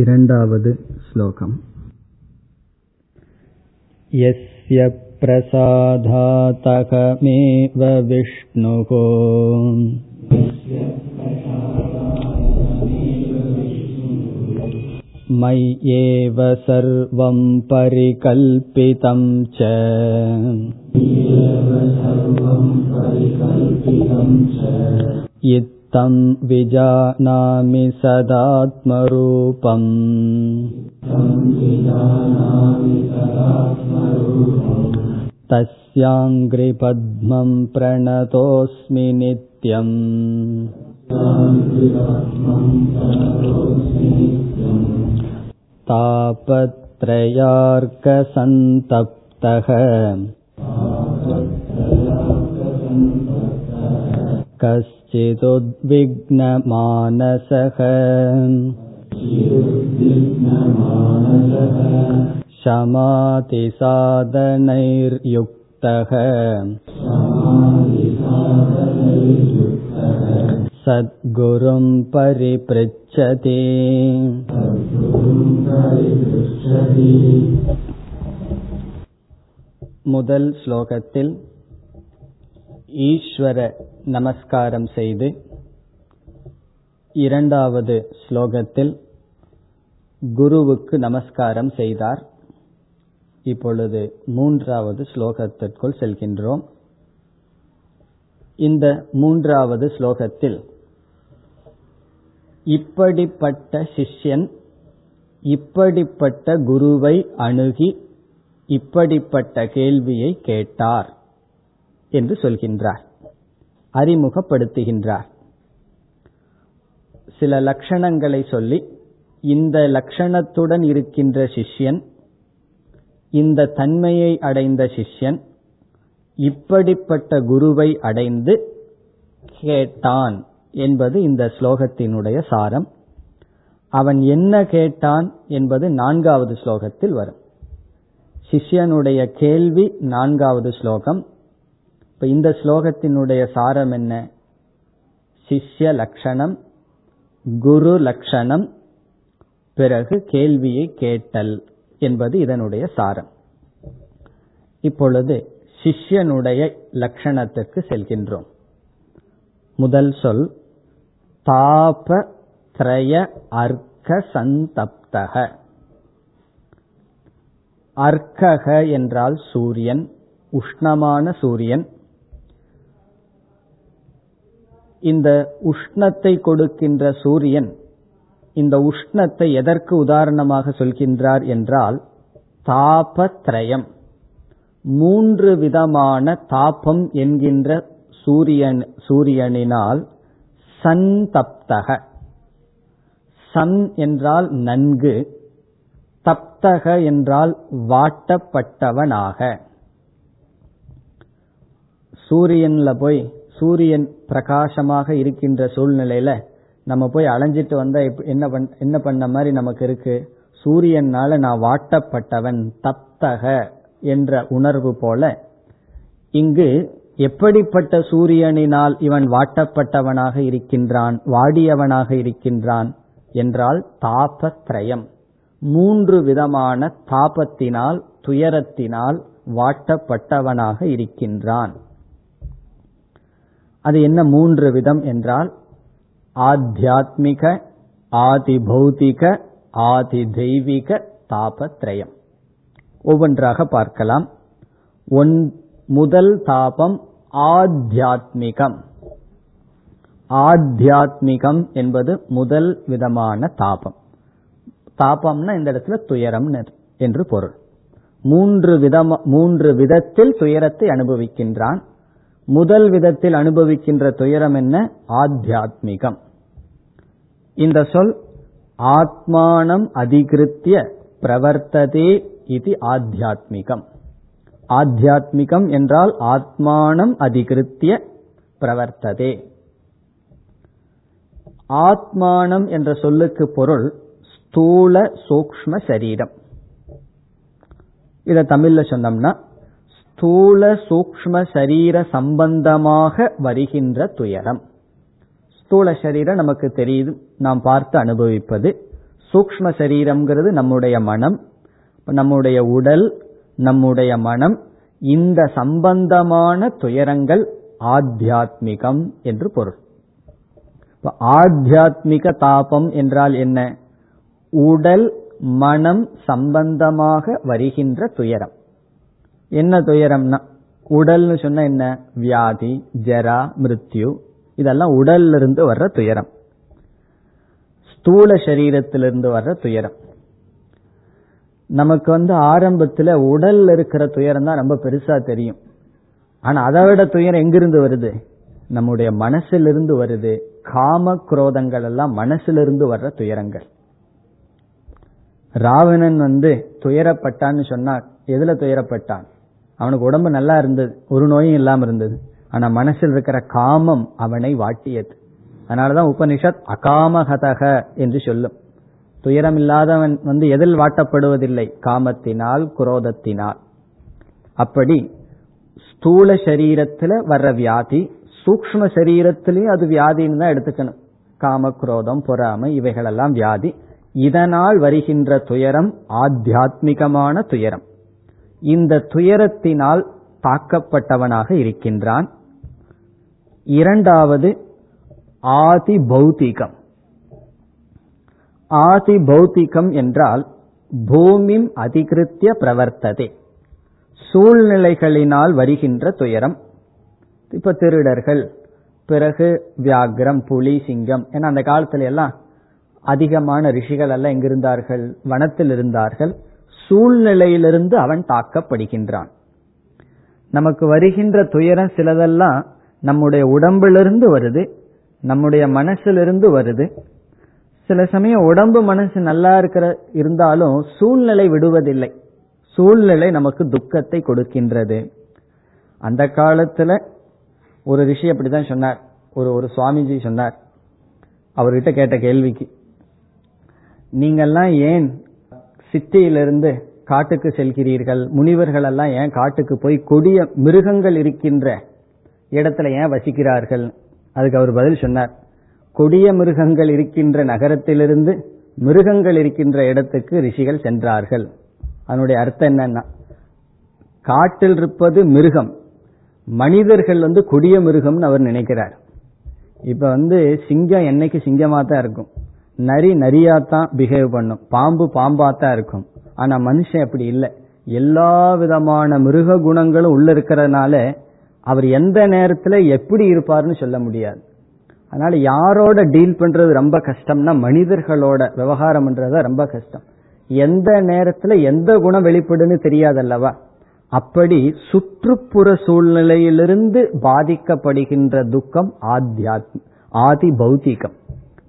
இரண்டாவது ஸ்லோகம் यस्य प्रसादातकमेव विष्णुः मय्येव सर्वं परिकल्पितं च इत्थं विजानामि सदात्मरूपम्। तस्याङ्घ्रिपद्मं प्रणतोऽस्मि नित्यम्। तापत्रयार्कसन्तप्तः कश्चिदुद्विग्नमानसः शमातिसाधनैर्युक्तः सद्गुरुं परिपृच्छति முதல் ஸ்லோகத்தில் ஈஸ்வர நமஸ்காரம் செய்து இரண்டாவது ஸ்லோகத்தில் குருவுக்கு நமஸ்காரம் செய்தார். இப்பொழுது மூன்றாவது ஸ்லோகத்திற்குள் செல்கின்றோம். இந்த மூன்றாவது ஸ்லோகத்தில் இப்படிப்பட்ட சிஷ்யன் இப்படிப்பட்ட குருவை அணுகி இப்படிப்பட்ட கேள்வியை கேட்டார் என்று சொல்கின்றார். அறிமுகப்படுத்துகின்றார். சில லட்சணங்களை சொல்லி இந்த லட்சணத்துடன் இருக்கின்ற சிஷ்யன் இந்த தன்மையை அடைந்த சிஷ்யன் இப்படிப்பட்ட குருவை அடைந்து கேட்டான் என்பது இந்த ஸ்லோகத்தினுடைய சாரம். அவன் என்ன கேட்டான் என்பது நான்காவது ஸ்லோகத்தில் வரும். சிஷ்யனுடைய கேள்வி நான்காவது ஸ்லோகம். இப்ப இந்த ஸ்லோகத்தினுடைய சாரம் என்ன? சிஷ்ய லட்சணம் குரு லட்சணம் பிறகு கேள்வியை கேட்டல் என்பது இதனுடைய சாரம். இப்பொழுது சிஷ்யனுடைய லட்சணத்துக்கு செல்கின்றோம். முதல் சொல் தாப திரய அர்க்க சந்தப்தக. அர்க்கக என்றால் சூரியன் உஷ்ணமான சூரியன் இந்த உஷ்ணத்தை கொடுக்கின்ற சூரியன் இந்த உஷ்ணத்தை எதற்கு உதாரணமாக சொல்கின்றார் என்றால் தாபத்ரயம். மூன்று விதமான தாபம் என்கின்ற சூரியன் சூரியனினால் சந்தப்தக. சன் என்றால் நன்கு தப்தக என்றால் வாட்டப்பட்டவனாக. சூரியன்ல போய் சூரியன் பிரகாசமாக இருக்கின்ற சூழ்நிலையில நம்ம போய் அலைஞ்சிட்டு வந்தா என்ன என்ன பண்ண மாதிரி நமக்கு இருக்கு? சூரியனால நான் வாட்டப்பட்டவன் தப்தக என்ற உணர்வு போல இங்கு எப்படிப்பட்ட சூரியனினால் இவன் வாட்டப்பட்டவனாக இருக்கின்றான் வாடியவனாக இருக்கின்றான் என்றால் தாபத்ரயம். மூன்று விதமான தாபத்தினால் துயரத்தினால் வாட்டப்பட்டவனாக இருக்கின்றான். அது என்ன மூன்று விதம் என்றால் ஆத்தியாத்மிக ஆதி பௌத்திக ஆதி தெய்வீக தாபத்ரயம். ஒவ்வொன்றாக பார்க்கலாம். ஒன் முதல் தாபம் ஆத்தியாத்மிகம் ஆத்தியாத்மிகம் என்பது முதல் விதமான தாபம். தாபம்னா இந்த இடத்துல துயரம் என்று பொருள். மூன்று விதம் மூன்று விதத்தில் துயரத்தை அனுபவிக்கின்றான். முதல் விதத்தில் அனுபவிக்கின்ற துயரம் என்ன? ஆத்தியாத்மிகம். இந்த சொல் ஆத்மானம் அதிகிருத்திய பிரவர்த்ததே இது ஆத்தியாத்மிகம். ஆத்தியாத்மிகம் என்றால் ஆத்மானம் அதிகிருத்திய பிரவர்த்ததே. ஆத்மானம் என்ற சொல்லுக்கு பொருள் ஸ்தூல சூக்ம சரீரம். இத தமிழ்ல சொன்னோம்னா ஸ்தூல சூக்ம சரீர சம்பந்தமாக வருகின்ற துயரம். ஸ்தூல சரீரம் நமக்கு தெரியுது. நாம் பார்த்து அனுபவிப்பது. சூக்ம சரீரம்ங்கிறது நம்முடைய மனம் நம்முடைய உடல் நம்முடைய மனம் இந்த சம்பந்தமான துயரங்கள் ஆத்தியாத்மிகம் என்று பொருள். ஆத்தியாத்மிக தாபம் என்றால் என்ன? உடல் மனம் சம்பந்தமாக வருகின்ற துயரம். என்ன துயரம்னா உடல்னு சொன்னா என்ன? வியாதி ஜரா மிருத்யு. இதெல்லாம் உடல்ல இருந்து வர்ற துயரம். ஸ்தூல சரீரத்திலிருந்து வர்ற துயரம். நமக்கு வந்து ஆரம்பத்துல உடல்ல இருக்கிற துயரம் தான் ரொம்ப பெருசா தெரியும். ஆனா அதை விட துயரம் எங்கிருந்து வருது? நம்முடைய மனசிலிருந்து வருது. காம குரோதங்கள் எல்லாம் மனசிலிருந்து வர்ற துயரங்கள். ராவணன் வந்து துயரப்பட்டான்னு சொன்னா எதுல துயரப்பட்டான்? அவனுக்கு உடம்பு நல்லா இருந்தது. ஒரு நோயும் இல்லாம இருந்தது. ஆனா மனசில் இருக்கிற காமம் அவனை வாட்டியது. அதனாலதான் உபனிஷத் அகாமகதக என்று சொல்லும். துயரம் இல்லாதவன் வந்து எதில் வாட்டப்படுவதில்லை? காமத்தினால் குரோதத்தினால். அப்படி ஸ்தூல சரீரத்துல வர்ற வியாதி சூக்ம சரீரத்திலையும் அது வியாதின்னு தான் எடுத்துக்கணும். காம குரோதம் பொறாமை இவைகளெல்லாம் வியாதி. இதனால் வருகின்ற துயரம் ஆத்தியாத்மிகமான துயரம். இந்த துயரத்தினால் தாக்கப்பட்டவனாக இருக்கின்றான். இரண்டாவது ஆதி பௌத்திகம் ஆதி பௌத்திகம் என்றால் பூமிம் அதிகிருத்திய பிரவர்த்ததே சூழ்நிலைகளினால் வருகின்ற துயரம். இப்ப திருடர்கள் பிறகு வியாகிரம் புலி சிங்கம் ஏன்னா அந்த காலத்துல எல்லாம் அதிகமான ரிஷிகள் எல்லாம் எங்கிருந்தார்கள்? வனத்தில் இருந்தார்கள் சூழ்நிலையிலிருந்து அவன் தாக்கப்படுகின்றான். நமக்கு வருகின்ற துயரம் சிலதெல்லாம் நம்முடைய உடம்பிலிருந்து வருது நம்முடைய மனசிலிருந்து வருது. சில சமயம் உடம்பு மனசு நல்லா இருக்கிற இருந்தாலும் சூழ்நிலை விடுவதில்லை. சூழ்நிலை நமக்கு துக்கத்தை கொடுக்கின்றது. அந்த காலத்துல ஒரு ரிஷி அப்படித்தான் சொன்னார். ஒரு ஒரு சுவாமிஜி சொன்னார். அவர்கிட்ட கேட்ட கேள்விக்கு நீங்கெல்லாம் ஏன் சிட்டியிலிருந்து காட்டுக்கு செல்கிறீர்கள். முனிவர்கள் எல்லாம் ஏன் காட்டுக்கு போய் கொடிய மிருகங்கள் இருக்கின்ற இடத்துல ஏன் வசிக்கிறார்கள்? அதுக்கு அவர் பதில் சொன்னார். கொடிய மிருகங்கள் இருக்கின்ற நகரத்திலிருந்து மிருகங்கள் இருக்கின்ற இடத்துக்கு ரிஷிகள் சென்றார்கள். அதனுடைய அர்த்தம் என்னன்னா காட்டில் இருப்பது மிருகம் மனிதர்கள் வந்து கொடிய மிருகம்னு அவர் நினைக்கிறார். இப்ப வந்து சிங்கம் என்னைக்கு சிங்கமா தான் இருக்கும். நரி நரியா தான் பிஹேவ் பண்ணும். பாம்பு பாம்பா தான் இருக்கும். ஆனா மனுஷன் அப்படி இல்லை. எல்லா விதமான மிருக குணங்களும் உள்ள இருக்கிறதுனால அவர் எந்த நேரத்துல எப்படி இருப்பார்னு சொல்ல முடியாது. அதனால யாரோட டீல் பண்றது ரொம்ப கஷ்டம்னா மனிதர்களோட விவகாரம் பண்றது ரொம்ப கஷ்டம். எந்த நேரத்துல எந்த குணம் வெளிப்படுன்னு தெரியாதல்லவா? அப்படி சுற்றுப்புற சூழ்நிலையிலிருந்து பாதிக்கப்படுகின்ற துக்கம் ஆத்தியாத்ம ஆதி பௌத்திகம்.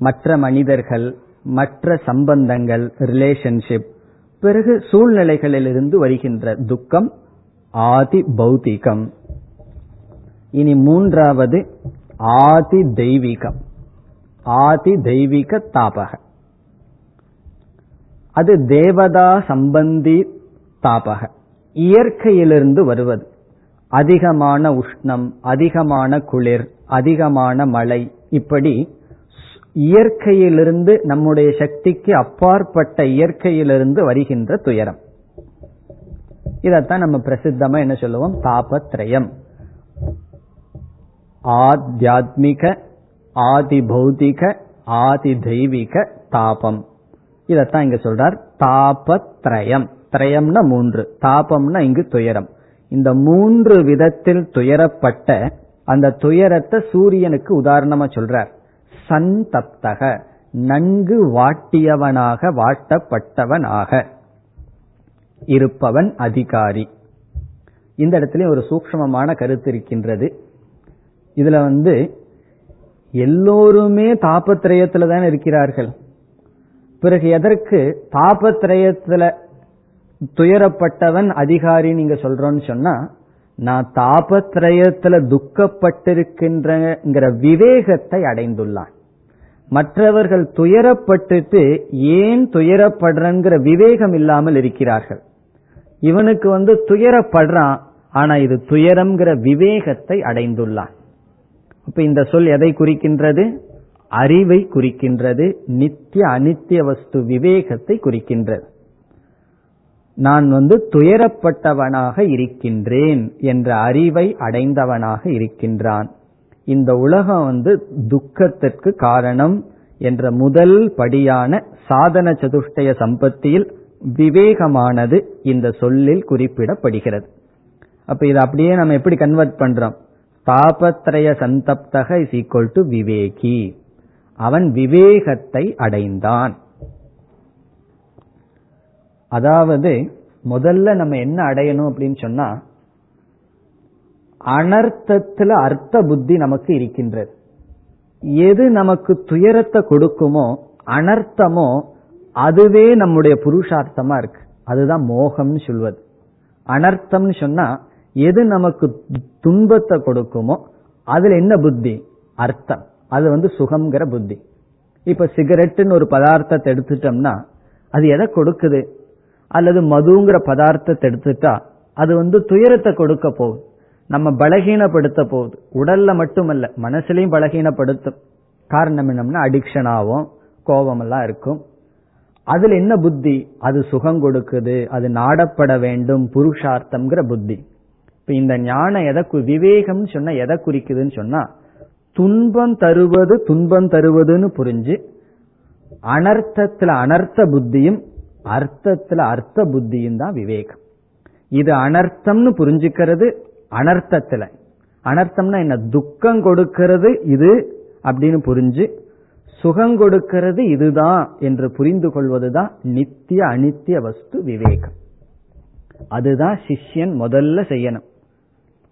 மற்ற மனிதர்கள் மற்ற சம்பந்தங்கள் ரிலேஷன்ஷிப் பிறகு சூழ்நிலைகளிலிருந்து வருகின்ற துக்கம் ஆதி பௌத்திகம். இனி மூன்றாவது ஆதி தெய்வீகம். ஆதி தெய்வீக தாபக. அது தேவதா சம்பந்தி தாபக. இயற்கையிலிருந்து வருவது. அதிகமான உஷ்ணம் அதிகமான குளிர் அதிகமான மழை இப்படி இயற்கையிலிருந்து நம்முடைய சக்திக்கு அப்பாற்பட்ட இயற்கையிலிருந்து வருகின்ற துயரம். இதத்தான் நம்ம பிரசித்தமா என்ன சொல்லுவோம்? தாபத்ரயம். ஆத்தியாத்மிக ஆதி பௌதிக ஆதி தெய்வீக தாபம். இதத்தான் இங்க சொல்றார். தாபத்ரயம். திரயம்னா மூன்று. தாபம்னா இங்கு துயரம். இந்த மூன்று விதத்தில் துயரப்பட்ட அந்த துயரத்தை சூரியனுக்கு உதாரணமா சொல்றார். சந்தப்தக. நன்கு வாட்டியவனாக வாட்டப்பட்டவனாக. இருப்பவன் அதிகாரி. இந்த இடத்துல ஒரு சூக்மமான கருத்து இருக்கின்றது. இதுல வந்து எல்லோருமே தாபத்திரயத்துல தான் இருக்கிறார்கள். பிறகு எதற்கு தாபத்திரயத்துல துயரப்பட்டவன் அதிகாரி நீங்க சொல்றோன்னு சொன்னா நான் தாபத்திரயத்துல துக்கப்பட்டிருக்கின்றங்கிற விவேகத்தை அடைந்துள்ளான். மற்றவர்கள் துயரப்பட்டுட்டு ஏன் துயரப்படுறங்கிற விவேகம் இல்லாமல் இருக்கிறார்கள். இவனுக்கு வந்து துயரப்படுறான் ஆனா இது துயரம்ங்கிற விவேகத்தை அடைந்துள்ளான். இப்ப இந்த சொல் எதை குறிக்கின்றது? அறிவை குறிக்கின்றது நித்திய அனித்திய வஸ்து விவேகத்தை குறிக்கின்றது. நான் வந்து துயரப்பட்டவனாக இருக்கின்றேன் என்ற அறிவை அடைந்தவனாக இருக்கின்றான். இந்த உலகம் வந்து துக்கத்திற்கு காரணம் என்ற முதல் படியான சாதன சதுஷ்டய சம்பத்தியில் விவேகமானது இந்த சொல்லில் குறிப்பிடப்படுகிறது. அப்ப இது அப்படியே நம்ம எப்படி கன்வெர்ட் பண்றோம்? தாபத்ரய சந்தப்தக இஸ் ஈக்வல் டு விவேகி. அவன் விவேகத்தை அடைந்தான். அதாவது முதல்ல நம்ம என்ன அடையணும் அப்படின்னு சொன்னா அனர்த்தத்துல அர்த்த புத்தி நமக்கு இருக்கின்றது. எது நமக்கு துயரத்தை கொடுக்குமோ அனர்த்தமோ அதுவே நம்முடைய புருஷார்த்தமா இருக்கு. அதுதான் மோகம்னு சொல்வது. அனர்த்தம்னு சொன்னா எது நமக்கு துன்பத்தை கொடுக்குமோ அதுல என்ன புத்தி? அர்த்தம். அது வந்து சுகம்ங்கிற புத்தி. இப்ப சிகரெட்டுன்னு ஒரு பதார்த்தத்தை எடுத்துட்டோம்னா அது எதை கொடுக்குது? அல்லது மதுங்கிற பதார்த்தத்தை எடுத்துட்டா அது வந்து துயரத்தை கொடுக்க போகுது. நம்ம பலகீனப்படுத்த போகுது. உடல்ல மட்டுமல்ல மனசுலையும் பலகீனப்படுத்தும். காரணம் என்னம்னா அடிக்ஷன் ஆகும் கோபமெல்லாம் இருக்கும். அதுல என்ன புத்தி? அது சுகம் கொடுக்குது அது நாடப்பட வேண்டும் புருஷார்த்தம்ங்கிற புத்தி. இப்ப இந்த ஞானம் எதை விவேகம் சொன்னா எதை குறிக்குதுன்னு சொன்னா துன்பம் தருவது துன்பம் தருவதுன்னு புரிஞ்சு அனர்த்தத்துல அனர்த்த புத்தியும் அர்த்தத்துல அர்த்த புத்தியும் தான் விவேகம். இது அனர்த்தம்னு புரிஞ்சுக்கிறது அனர்த்தத்துல. அனர்த்தம்னா என்ன? துக்கம் கொடுக்கிறது இது அப்படின்னு புரிஞ்சு சுகம் கொடுக்கிறது இதுதான் என்று புரிந்து கொள்வதுதான் நித்திய அனித்திய வஸ்து விவேகம். அதுதான் சிஷ்யன் முதல்ல செய்யணும்.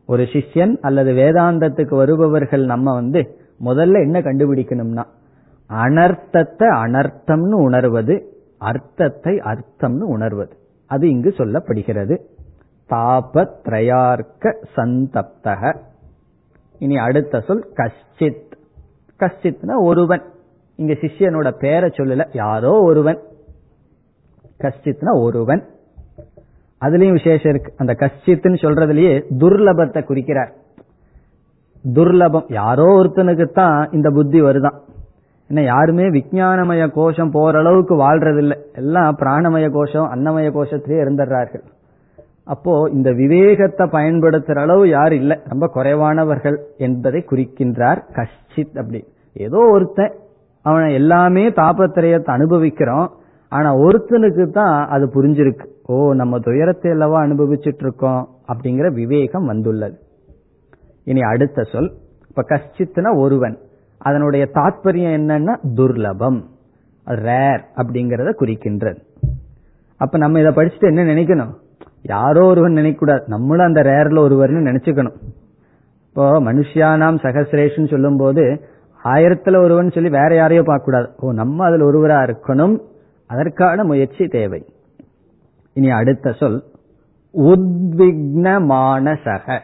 ஒரு சிஷ்யன் அல்லது வேதாந்தத்துக்கு வருபவர்கள் நம்ம வந்து முதல்ல என்ன கண்டுபிடிக்கணும்னா அனர்த்தத்தை அனர்த்தம்னு உணர்வது அர்த்தத்தை அர்த்தம்னு உணர்வது. அது இங்கு சொல்லப்படுகிறது. தாபத்ரயார்க்க சந்தப்தக. இனி அடுத்த சொல் கஷ்டித். கஷ்டித்னா ஒருவன். இங்க சிஷ்யனோட பேரை சொல்லல யாரோ ஒருவன். கஷ்டித்னா ஒருவன். அதுலயும் விசேஷம் இருக்கு. அந்த கஷ்டித்துன்னு சொல்றதுலயே துர்லபத்தை குறிக்கிறார். துர்லபம். யாரோ ஒருத்தனுக்கு தான் இந்த புத்தி வருதான். என்ன யாருமே விஞ்ஞானமய கோஷம் போற அளவுக்கு வாழ்றதில்லை. எல்லாம் பிராணமய கோஷம் அன்னமய கோஷத்திலேயே இருந்துடுறார்கள் அப்போ இந்த விவேகத்தை பயன்படுத்துற அளவு யார் இல்லை? ரொம்ப குறைவானவர்கள் என்பதை குறிக்கின்றார் கஷ்டித் அப்படி. ஏதோ ஒருத்தன் அவனை எல்லாமே தாபத்திரயத்தை அனுபவிக்கிறோம் ஆனா ஒருத்தனுக்கு தான் அது புரிஞ்சிருக்கு. ஓ நம்ம துயரத்தை அல்லவா அனுபவிச்சுட்டு இருக்கோம் அப்படிங்கிற விவேகம் வந்துள்ளது. இனி அடுத்த சொல் இப்ப கஷ்டித்னா ஒருவன். அதனுடைய தாத்பரியம் என்னன்னா துர்லபம். ரேர் அப்படிங்கறத குறிக்கின்றது. அப்ப நம்ம இதை படிச்சுட்டு என்ன நினைக்கணும்? யாரோ ஒருவன் நினைக்க கூடாது நம்மளும் அந்த ரேர்ல ஒருவர்னு நினைச்சுக்கணும். இப்போ மனுஷியானாம் சகசிரேஷன் சொல்லும் போது ஆயிரத்துல ஒருவன் சொல்லி வேற யாரையோ பார்க்க கூடாது ஓ நம்ம அதுல ஒருவரா இருக்கணும். அதற்கான முயற்சி தேவை. இனி அடுத்த சொல். உத்விக்ன மானசக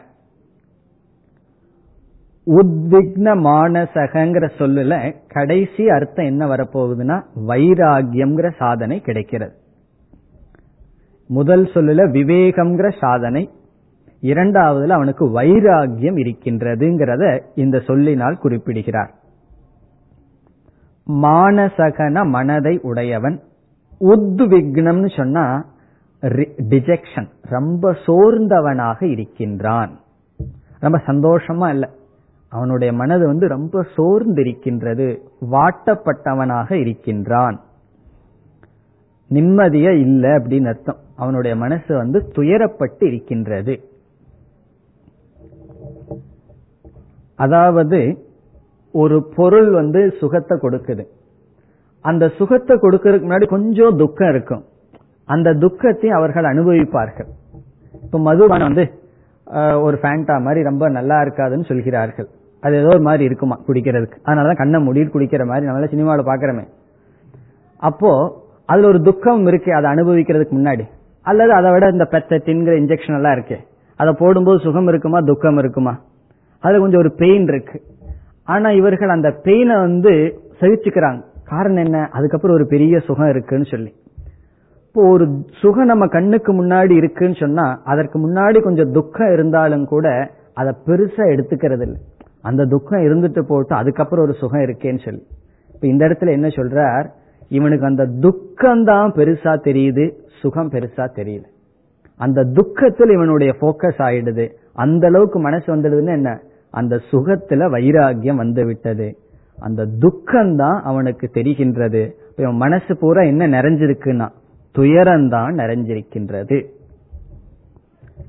உத்விக்ன மானசகங்கிற சொல்லுல கடைசி அர்த்தம் என்ன வரப்போகுதுன்னா வைராகியம்ங்கிற சாதனை கிடைக்கிறது. முதல் சொல்லுல விவேகம்ங்கிற சாதனை இரண்டாவதுல அவனுக்கு வைராகியம் இருக்கின்றதுங்கிறத இந்த சொல்லினால் குறிப்பிடுகிறார். மானசகன மனதை உடையவன் உத்விக்னம்னு சொன்னா டிஜெக்ஷன் ரொம்ப சோர்ந்தவனாக இருக்கின்றான். ரொம்ப சந்தோஷமா இல்லை. அவனுடைய மனது வந்து ரொம்ப சோர்ந்திருக்கின்றது வாட்டப்பட்டவனாக இருக்கின்றான். நிம்மதியா இல்ல அப்படின்னு அர்த்தம். அவனுடைய மனசு வந்து துயரப்பட்டு இருக்கின்றது. அதாவது ஒரு பொருள் வந்து சுகத்தை கொடுக்குது. அந்த சுகத்தை கொடுக்கறதுக்கு முன்னாடி கொஞ்சம் துக்கம் இருக்கும். அந்த துக்கத்தை அவர்கள் அனுபவிப்பார்கள். இப்ப மதுபானம் வந்து ஒரு ஃபேண்டா மாதிரி ரொம்ப நல்லா இருக்காதுன்னு சொல்கிறார்கள். அது ஏதோ ஒரு மாதிரி இருக்குமா குடிக்கிறதுக்கு. அதனாலதான் கண்ணை முடிவு குடிக்கிற மாதிரி நம்மளால சினிமாவில் பாக்குறோமே அப்போ அதுல ஒரு துக்கம் இருக்கு அதை அனுபவிக்கிறதுக்கு முன்னாடி. அல்லது அதை விட இந்த பெத்தட்டின்கிற இன்ஜெக்ஷன் எல்லாம் இருக்கு. அதை போடும்போது சுகம் இருக்குமா துக்கம் இருக்குமா? அதுல கொஞ்சம் ஒரு பெயின் இருக்கு. ஆனா இவர்கள் அந்த பெயினை வந்து சகிச்சுக்கிறாங்க. காரணம் என்ன? அதுக்கப்புறம் ஒரு பெரிய சுகம் இருக்குன்னு சொல்லி. இப்போ ஒரு சுகம் நம்ம கண்ணுக்கு முன்னாடி இருக்குன்னு சொன்னா அதற்கு முன்னாடி கொஞ்சம் துக்கம் இருந்தாலும் கூட அதை பெருசா எடுத்துக்கிறது இல்லை அந்த துக்கம் இருந்துட்டு போட்டு அதுக்கப்புறம் ஒரு சுகம் இருக்கேன்னு சொல்லி. இப்ப இந்த இடத்துல என்ன சொல்றார்? இவனுக்கு அந்த துக்கம் தான் பெருசா தெரியுது சுகம் பெருசா தெரியுது அந்த துக்கத்தில் இவனுடைய போக்கஸ் ஆயிடுது. அந்த அளவுக்கு மனசு வந்துடுதுன்னு என்ன? அந்த சுகத்துல வைராகியம் வந்து விட்டது. அந்த துக்கம் தான் அவனுக்கு தெரிகின்றது. இவன் மனசு பூரா என்ன நிறைஞ்சிருக்குன்னா துயரம்தான் நிறைஞ்சிருக்கின்றது.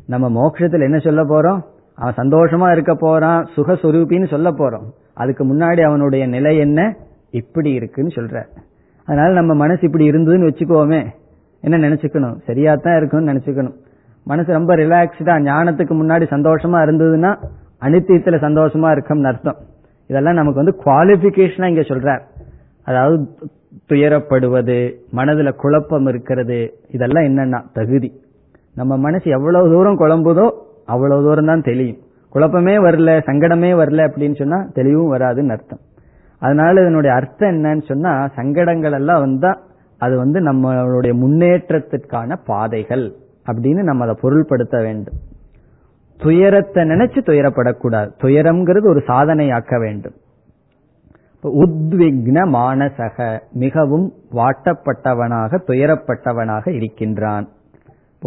நம்ம மோட்சத்தில் என்ன சொல்ல போறோம்? அவன் சந்தோஷமா இருக்க போறான் சுகஸ்வரூபின்னு சொல்ல போறோம். அதுக்கு முன்னாடி அவனுடைய நிலை என்ன? இப்படி இருக்குன்னு சொல்ற. அதனால நம்ம மனசு இப்படி இருந்ததுன்னு வச்சுக்கோமே. என்ன நினைச்சுக்கணும்? சரியா தான் இருக்கும்னு நினைச்சுக்கணும். மனசு ரொம்ப ரிலாக்ஸ்டா ஞானத்துக்கு முன்னாடி சந்தோஷமா இருந்ததுன்னா அனித்தியத்துல சந்தோஷமா இருக்கும்னு அர்த்தம். இதெல்லாம் நமக்கு வந்து குவாலிபிகேஷனா இங்க சொல்றார். அதாவது துயரப்படுவது மனதுல குழப்பம் இருக்கிறது இதெல்லாம் என்னன்னா தகுதி. நம்ம மனசு எவ்வளவு தூரம் குழம்புதோ அவ்வளவு தூரம் தான் தெளியும். குழப்பமே வரல சங்கடமே வரல அப்படின்னு சொன்னா தெளிவும் வராதுன்னு அர்த்தம். அதனால இதனுடைய அர்த்தம் என்னன்னு சொன்னா சங்கடங்கள் எல்லாம் வந்தா அது வந்து நம்மளுடைய முன்னேற்றத்திற்கான பாதைகள் அப்படின்னு நம்ம அதை பொருள்படுத்த வேண்டும். துயரத்தை நினைச்சு துயரப்படக்கூடாது. துயரம்ங்கிறது ஒரு சாதனை ஆக்க வேண்டும் உத்விக்ன மானசக மிகவும் வாட்டப்பட்டவனாக துயரப்பட்டவனாக இருக்கின்றான்.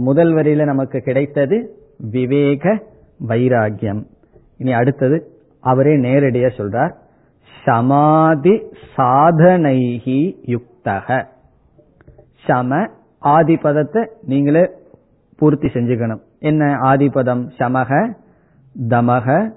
முதல் வரியில நமக்கு கிடைத்தது விவேக வைராகியம் இனி அடுத்தது அவரே நேரடியா சொல்றார் சமாதி சாதனைகி யுக்தக சம ஆதிபதத்தை நீங்களே பூர்த்தி செஞ்சுக்கணும். என்ன ஆதிபதம்? சமக தமக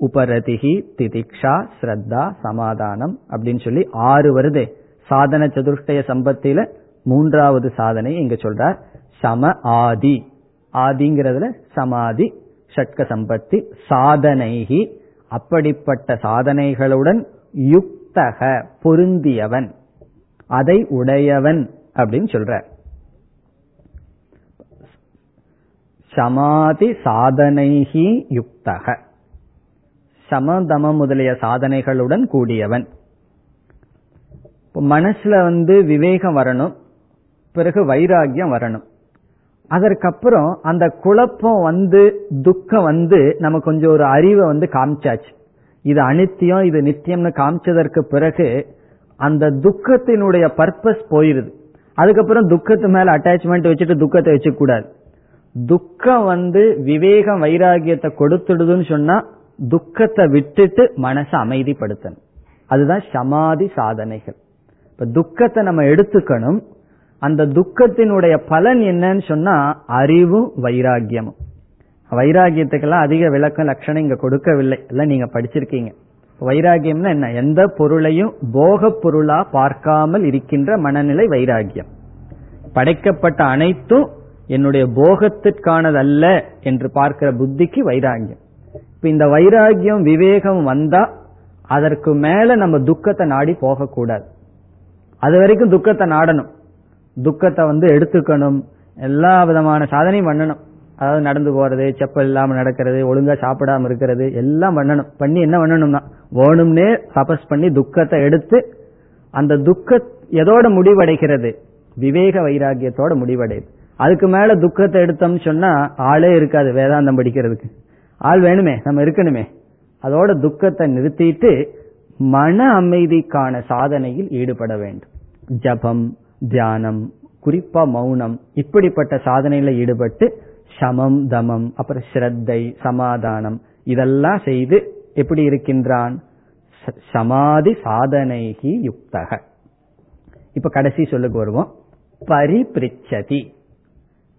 உபரதிகி திதிக்ஷா ஸ்ரத்தா சமாதானம் அப்படின்னு சொல்லி ஆறு வருது. சாதன சதுஷ்டய சம்பத்தில மூன்றாவது சாதனை இங்க சொல்றார் சம ஆதி. ஆதிங்கிறதுல சமாதி ஷட்க சம்பத்தி சாதனைகி அப்படிப்பட்ட சாதனைகளுடன் யுக்தக பொருந்தியவன். அதை உடையவன் அப்படின்னு சொல்ற. சமாதி சாதனைகி யுக்தக. சமதம முதலிய சாதனைகளுடன் கூடியவன். மனசுல வந்து விவேகம் வரணும் பிறகு வைராகியம் வரணும். அதற்கப்புறம் அந்த குழப்பம் வந்து துக்கம் வந்து நம்ம கொஞ்சம் ஒரு அறிவை வந்து காமிச்சாச்சு. இது அனித்தியம் இது நித்தியம்னு காமிச்சதற்கு பிறகு அந்த துக்கத்தினுடைய பர்பஸ் போயிருது. அதுக்கப்புறம் துக்கத்து மேல அட்டாச்மெண்ட் வச்சுட்டு துக்கத்தை வச்சுக்கூடாது. துக்கம் வந்து விவேகம் வைராகியத்தை கொடுத்துடுதுன்னு சொன்னா துக்கத்தை விட்டுட்டு மனசை அமைதிப்படுத்தணும். அதுதான் சமாதி சாதனைகள். இப்ப துக்கத்தை நம்ம எடுத்துக்கணும். அந்த துக்கத்தினுடைய பலன் என்னன்னு சொன்னா அறிவும் வைராகியமும் வைராகியத்துக்கெல்லாம் அதிக விளக்கம் லட்சணம் இங்க கொடுக்கவில்லை. எல்லாம் நீங்க படிச்சிருக்கீங்க. வைராகியம்னா என்ன? எந்த பொருளையும் போக பொருளா பார்க்காமல் இருக்கின்ற மனநிலை வைராகியம் படைக்கப்பட்ட அனைத்தும் என்னுடைய போகத்திற்கானதல்ல என்று பார்க்கிற புத்திக்கு வைராகியம் இப்ப இந்த வைராகியம் விவேகம் வந்தா அதற்கு மேல நம்ம துக்கத்தை நாடி போகக்கூடாது. அது வரைக்கும் துக்கத்தை நாடணும். துக்கத்தை வந்து எடுத்துக்கணும். எல்லா விதமான சாதனையும் பண்ணணும். அதாவது நடந்து போறது செப்பல் இல்லாம நடக்கிறது ஒழுங்கா சாப்பிடாம இருக்கிறது எல்லாம் பண்ணணும். பண்ணி என்ன பண்ணணும்னா வேணும்னே தபஸ் பண்ணி துக்கத்தை எடுத்து அந்த துக்க எதோட முடிவடைகிறது? விவேக வைராகியத்தோட முடிவடையுது. அதுக்கு மேல துக்கத்தை எடுத்தோம்னு சொன்னா ஆளே இருக்காது வேதாந்தம் படிக்கிறதுக்கு. ஆள் வேணுமே நம்ம இருக்கணுமே. அதோட துக்கத்தை நிறுத்திட்டு மன அமைதிக்கான சாதனையில் ஈடுபட வேண்டும். ஜபம் தியானம் குறிப்பா மௌனம் இப்படிப்பட்ட சாதனையில ஈடுபட்டு சமம் தமம் அப்புறம் ஸ்ரத்தை சமாதானம் இதெல்லாம் செய்து எப்படி இருக்கின்றான்? சமாதி சாதனைகி யுக்தக. இப்ப கடைசி சொல்லுக்கு வருவோம். பரிபிரிச்சதி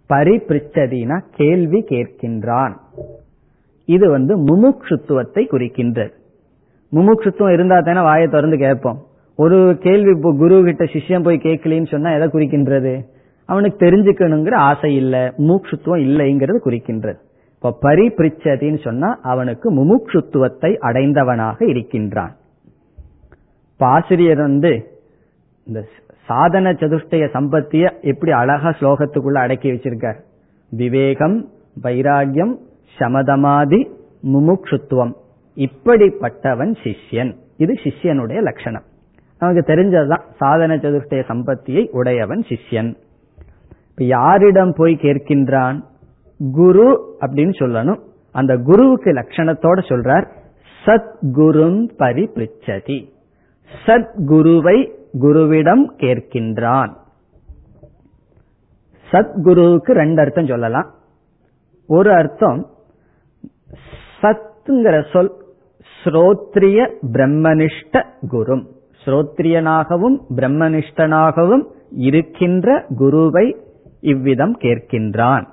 பரிபிரிச்சதினா கேள்வி கேட்கின்றான். இது வந்து முமுட்சுத்துவத்தை குறிக்கின்றது. முமுட்சுத்துவம் இருந்தா தானே வாயை திறந்து கேட்போம். ஒரு கேள்வி இப்போ குரு கிட்ட சிஷ்யம் போய் கேட்கலன்னு சொன்னா எதை குறிக்கின்றது? அவனுக்கு தெரிஞ்சுக்கணுங்கிற ஆசை இல்ல மூக்ஷுத்துவம் இல்லைங்கிறது குறிக்கின்றது. இப்ப பரிபிரிச்சதின்னு சொன்னா அவனுக்கு முமுட்சுத்துவத்தை அடைந்தவனாக இருக்கின்றான். ஆசிரியர் வந்து இந்த சாதன சதுஷ்டய சம்பத்திய எப்படி அழகா ஸ்லோகத்துக்குள்ள அடக்கி வச்சிருக்கார். விவேகம் வைராகியம் சமதமாதி முமுட்சுத்துவம் இப்படிப்பட்டவன் சிஷ்யன். இது சிஷ்யனுடைய லட்சணம். நமக்கு தெரிஞ்சதுதான். சாதன சதுஷ்டய சம்பத்தியை உடையவன் சிஷ்யன். இப்ப யாரிடம் போய் கேட்கின்றான்? குரு அப்படின்னு சொல்லணும். அந்த குருவுக்கு லட்சணத்தோட சொல்றார் சத்குரும் பரிபிச்சதி. சத்குருவை குருவிடம் கேட்கின்றான். சத்குருவுக்கு ரெண்டு அர்த்தம் சொல்லலாம். ஒரு அர்த்தம் சத்துங்கிற சொல் ஸ்ரோத்ரிய பிரம்மனிஷ்ட குரும். ஸ்ரோத்ரியனாகவும் பிரம்மனிஷ்டனாகவும் இருக்கின்ற குருவை இவ்விதம் கேட்கின்றான்.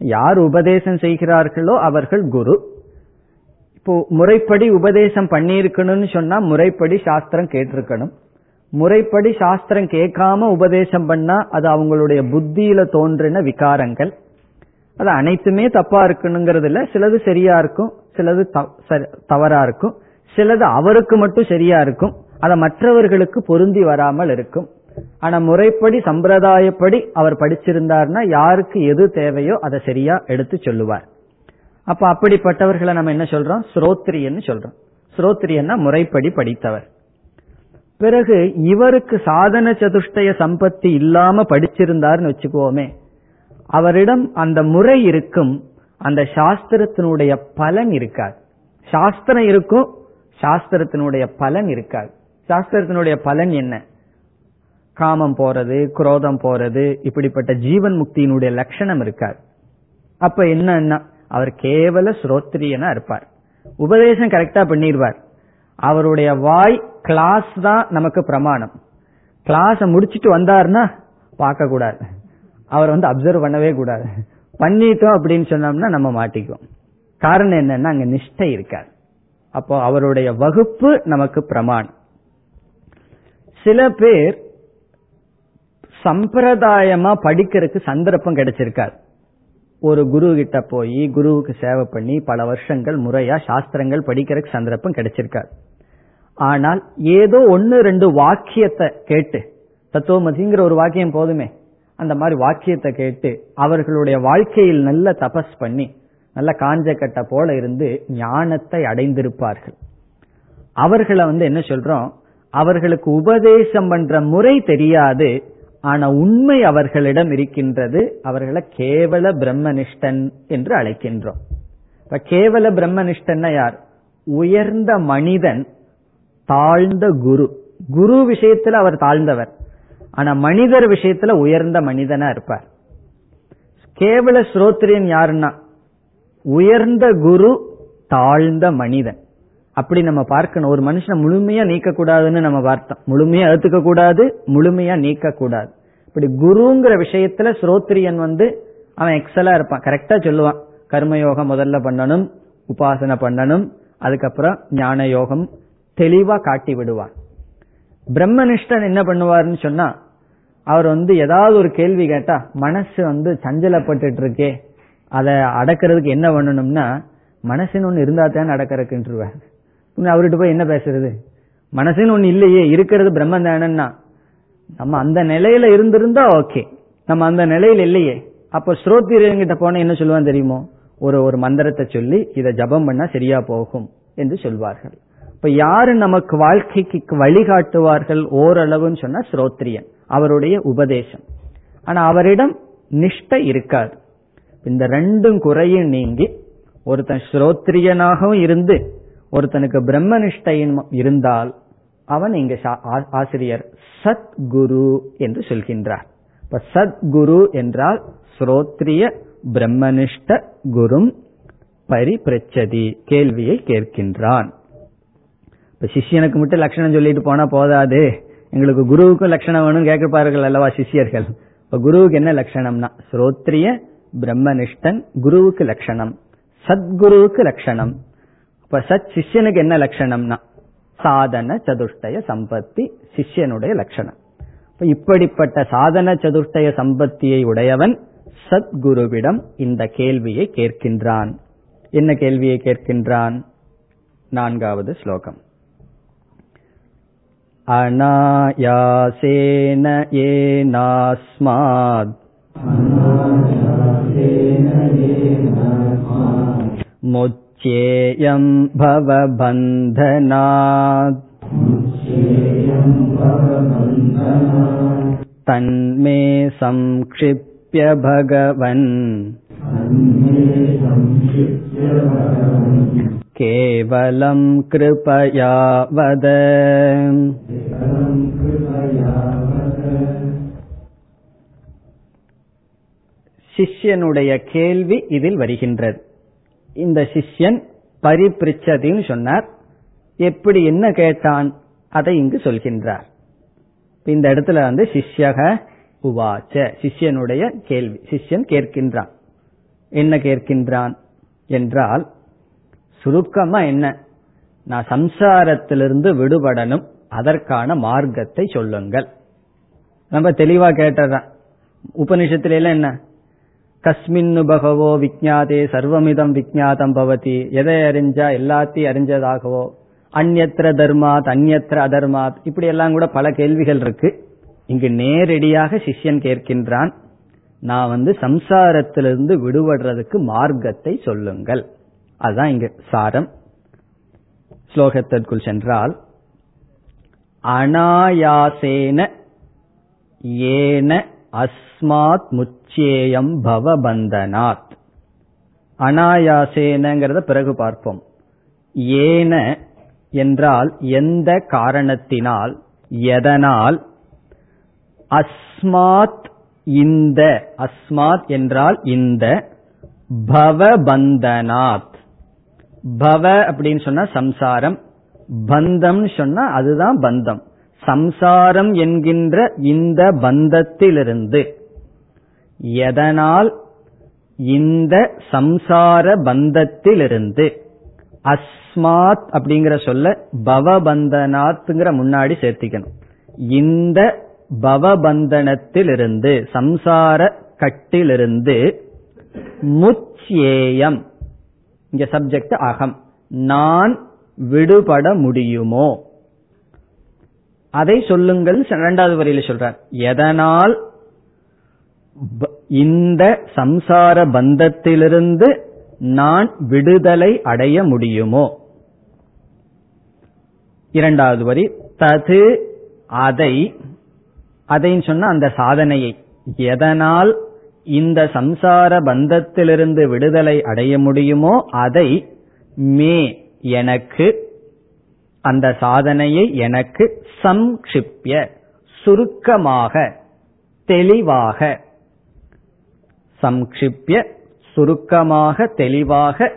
யார் உபதேசம் செய்கிறார்களோ அவர்கள் குரு. இப்போ முறைப்படி உபதேசம் பண்ணியிருக்கணும்னு சொன்னா முறைப்படி சாஸ்திரம் கேட்டிருக்கணும். முறைப்படி சாஸ்திரம் கேட்காம உபதேசம் பண்ணா அது அவங்களுடைய புத்தியில தோன்றின விகாரங்கள். அது அனைத்துமே தப்பா இருக்கணுங்கிறதுல சிலது சரியா இருக்கும் சிலது தவறா இருக்கும். சிலது அவருக்கு மட்டும் சரியா இருக்கும். அதை மற்றவர்களுக்கு பொருந்தி வராமல் இருக்கும். ஆனா முறைப்படி சம்பிரதாயப்படி அவர் படிச்சிருந்தார்னா யாருக்கு எது தேவையோ அதை சரியா எடுத்து சொல்லுவார். அப்ப அப்படிப்பட்டவர்களை நம்ம என்ன சொல்றோம்? ஸ்ரோத்ரியன்னு சொல்றோம். ஸ்ரோத்ரியன்னா முறைப்படி படித்தவர். பிறகு இவருக்கு சாதன சதுஷ்டய சம்பத்தி இல்லாம படிச்சிருந்தார்னு வச்சுக்கோமே அவரிடம் அந்த முறை இருக்கும் அந்த சாஸ்திரத்தினுடைய பலன் இருக்காது. சாஸ்திரம் இருக்கும் சாஸ்திரத்தினுடைய பலன் இருக்காது. சாஸ்திரத்தினுடைய பலன் என்ன? காமம் போறது குரோதம் போறது இப்படிப்பட்ட ஜீவன் முக்தியினுடைய லட்சணம் இருக்காது. அப்ப என்னன்னா அவர் கேவல ஸ்ரோத்ரியனா இருப்பார். உபதேசம் கரெக்டா பண்ணிடுவார். அவருடைய வாய் கிளாஸ் தான் நமக்கு பிரமாணம். கிளாஸ முடிச்சிட்டு வந்தாருன்னா பார்க்க கூடாது அவர் வந்து அப்சர்வ் பண்ணவே கூடாது. பண்ணிட்டோம் அப்படின்னு சொன்னோம்னா நம்ம மாட்டிக்குவோம். காரணம் என்னன்னா அங்க நிஷ்டை இருக்காது. அப்போ அவருடைய வகுப்பு நமக்கு பிரமாணம். சில பேர் சம்பிரதாயமா படிக்கிறதுக்கு சந்தர்ப்பம் கிடைச்சிருக்கார். ஒரு குரு கிட்ட போய் குருவுக்கு சேவை பண்ணி பல வருஷங்கள் முறையா சாஸ்திரங்கள் படிக்கிறதுக்கு சந்தர்ப்பம் கிடைச்சிருக்காது ஆனால் ஏதோ ஒன்னு ரெண்டு வாக்கியத்தை கேட்டு தத்துவமதிங்கிற ஒரு வாக்கியம் போதுமே அந்த மாதிரி வாக்கியத்தை கேட்டு அவர்களுடைய வாழ்க்கையில் நல்ல தபஸ் பண்ணி நல்ல காஞ்ச கட்ட போல இருந்து ஞானத்தை அடைந்திருப்பார்கள். அவர்களை வந்து என்ன சொல்றோம்? அவர்களுக்கு உபதேசம் பண்ற முறை தெரியாது ஆனா உண்மை அவர்களிடம் இருக்கின்றது. அவர்களை கேவல பிரம்மனிஷ்டன் என்று அழைக்கின்றோம். இப்ப கேவல பிரம்மனிஷ்டன்னா யார்? உயர்ந்த மனிதன் தாழ்ந்த குரு. குரு விஷயத்துல அவர் தாழ்ந்தவர். ஆனா மனிதர் விஷயத்துல உயர்ந்த மனிதனா இருப்பார். கேவல ஸ்ரோத்ரியன் யாருன்னா? உயர்ந்த குரு தாழ்ந்த மனிதன். அப்படி நம்ம பார்க்கணும். ஒரு மனுஷனை முழுமையா நீக்க கூடாதுன்னு நம்ம பார்த்தோம். முழுமையா ஏத்துக்க கூடாது முழுமையா நீக்க கூடாது இப்படி குருங்கிற விஷயத்துல ஸ்ரோத்ரியன் வந்து அவன் எக்ஸலா இருப்பான். கரெக்டா சொல்லுவான். கர்மயோகம் முதல்ல பண்ணணும் உபாசனை பண்ணணும் அதுக்கப்புறம் ஞான யோகம் தெளிவா காட்டி விடுவான். பிரம்மனிஷ்டன் என்ன பண்ணுவார்னு சொன்னா அவர் வந்து ஏதாவது ஒரு கேள்வி கேட்டா மனசு வந்து சஞ்சலப்பட்டு இருக்கே அதை அடக்கிறதுக்கு என்ன பண்ணணும்னா மனசுன்னு ஒன்று இருந்தா தான் அடக்கிறதுக்குன்றுவார். அவர்கிட்ட போய் என்ன பேசுறது? மனசுன்னு ஒன்று இல்லையே இருக்கிறது பிரம்மன் தானன்னா நம்ம அந்த நிலையில இருந்திருந்தா ஓகே. நம்ம அந்த நிலையில இல்லையே. அப்ப ஸ்ரோத்திரியங்கிட்ட போன என்ன சொல்லுவான் தெரியுமோ? ஒரு ஒரு மந்திரத்தை சொல்லி இதை ஜபம் பண்ணா சரியா போகும் என்று சொல்வார்கள். இப்ப யாரு நமக்கு வாழ்க்கைக்கு வழிகாட்டுவார்கள் ஓரளவுன்னு சொன்னா ஸ்ரோத்ரியன். அவருடைய உபதேசம். ஆனா அவரிடம் நிஷ்டை இருக்காது. இந்த ரெண்டும் குறையும் நீங்கி ஒருத்தன் ஸ்ரோத்ரியனாகவும் இருந்து ஒருத்தனுக்கு பிரம்மனிஷ்டையின் இருந்தால் அவன் இங்கு ஆசிரியர் சத்குரு என்று சொல்கின்றார். இப்ப சத்குரு என்றால் ஸ்ரோத்ரிய பிரம்மனிஷ்ட குரும் பரிபிரச்சதி கேள்வியை கேட்கின்றான். இப்ப சிஷியனுக்கு மட்டும் லட்சணம் சொல்லிட்டு போனா போதாது. எங்களுக்கு குருவுக்கும் லட்சணம் வேணும் கேட்கப்பார்கள் அல்லவா சிஷியர்கள். இப்ப குருவுக்கு என்ன லட்சணம்னா ஸ்ரோத்ரிய பிரம்மனிஷ்டன் குருவுக்கு லட்சணம் சத்குருவுக்கு லட்சணம். இப்ப சத் சிஷ்யனுக்கு என்ன லட்சணம்னா? சாதன சதுஷ்டய சம்பத்தி சிஷ்யனுடைய லட்சணம். இப்படிப்பட்ட சாதன சதுஷ்டய சம்பத்தியை உடையவன் சத்குருவிடம் இந்த கேள்வியை கேட்கின்றான். என்ன கேள்வியை கேட்கின்றான்? நான்காவது ஸ்லோகம். அநாயாசேன ஏனாஸ்மாத். मुच्येयं भवबन्धनात् तन्मे संक्षिप्य भगवन् केवलं कृपया वद சிஷ்யனுடைய கேள்வி இதில் வருகின்றது. இந்த சிஷ்யன் பரிபிரிச்சதின்னு சொன்னார். எப்படி என்ன கேட்டான்? அதை இங்கு சொல்கின்றார். இந்த இடத்துல வந்து சிஷ்யக உவாச்ச சிஷ்யனுடைய கேள்வி சிஷ்யன் கேட்கின்றான். என்ன கேட்கின்றான் என்றால் சுருக்கமா என்ன? நான் சம்சாரத்திலிருந்து விடுபடணும் அதற்கான மார்க்கத்தை சொல்லுங்கள். நம்ம தெளிவா கேட்டதான் உபனிஷத்துல எல்லாம் என்ன? கஸ்மின்னு பகவோ விஜாதே சர்வமிதம் விஜாதம் பவதி. எதை அறிஞ்சா எல்லாத்தையும் அறிஞ்சதாகவோ. அந்நத்திர தர்மாத் அந்நத்திர அதர்மாத். இப்படி எல்லாம் கூட பல கேள்விகள் இருக்கு. இங்கு நேரடியாக சிஷ்யன் கேட்கின்றான் நான் வந்து சம்சாரத்திலிருந்து விடுபடுறதுக்கு மார்க்கத்தை சொல்லுங்கள். அதுதான் இங்கு சாரம். ஸ்லோகத்திற்குள் சென்றால் அனாயாசேன ஏன அஸ்மாத் சேயம் பவபந்தனாத். அனாயாசேனங்கிறத பிறகு பார்ப்போம். ஏன என்றால் எந்த காரணத்தினால் எதனால்? அஸ்மாத் இந்த அஸ்மாத் என்றால் இந்த பவபந்தனாத். பவ அப்படின்னு சொன்னா சம்சாரம் பந்தம் சொன்னா அதுதான் பந்தம். சம்சாரம் என்கின்ற இந்த பந்தத்திலிருந்து எதனால் இந்த சம்சார பந்தத்திலிருந்து அஸ்மாத் அப்படிங்கிற சொல்ல பவபந்தனாத்ங்கிற முன்னாடி சேர்த்திக்கணும். இந்த பவபந்தனத்திலிருந்து சம்சார கட்டிலிருந்து முச்சேயம். இங்க சப்ஜெக்ட் அகம். நான் விடுபட முடியுமோ? அதை சொல்லுங்கள் இரண்டாவது வரியில சொல்றார். எதனால் இந்த சம்சார பந்தத்திலிருந்து நான் விடுதலை அடைய முடியுமோ? இரண்டாவது வரி தது அதை அதைன்னு சொன்ன அந்த சாதனையை. எதனால் இந்த சம்சார பந்தத்திலிருந்து விடுதலை அடைய முடியுமோ அதை மே எனக்கு அந்த சாதனையை எனக்கு சம்ஷிப்ய சுருக்கமாக தெளிவாக சம்க்ஷிப்ய சுருக்கமாக தெளிவாக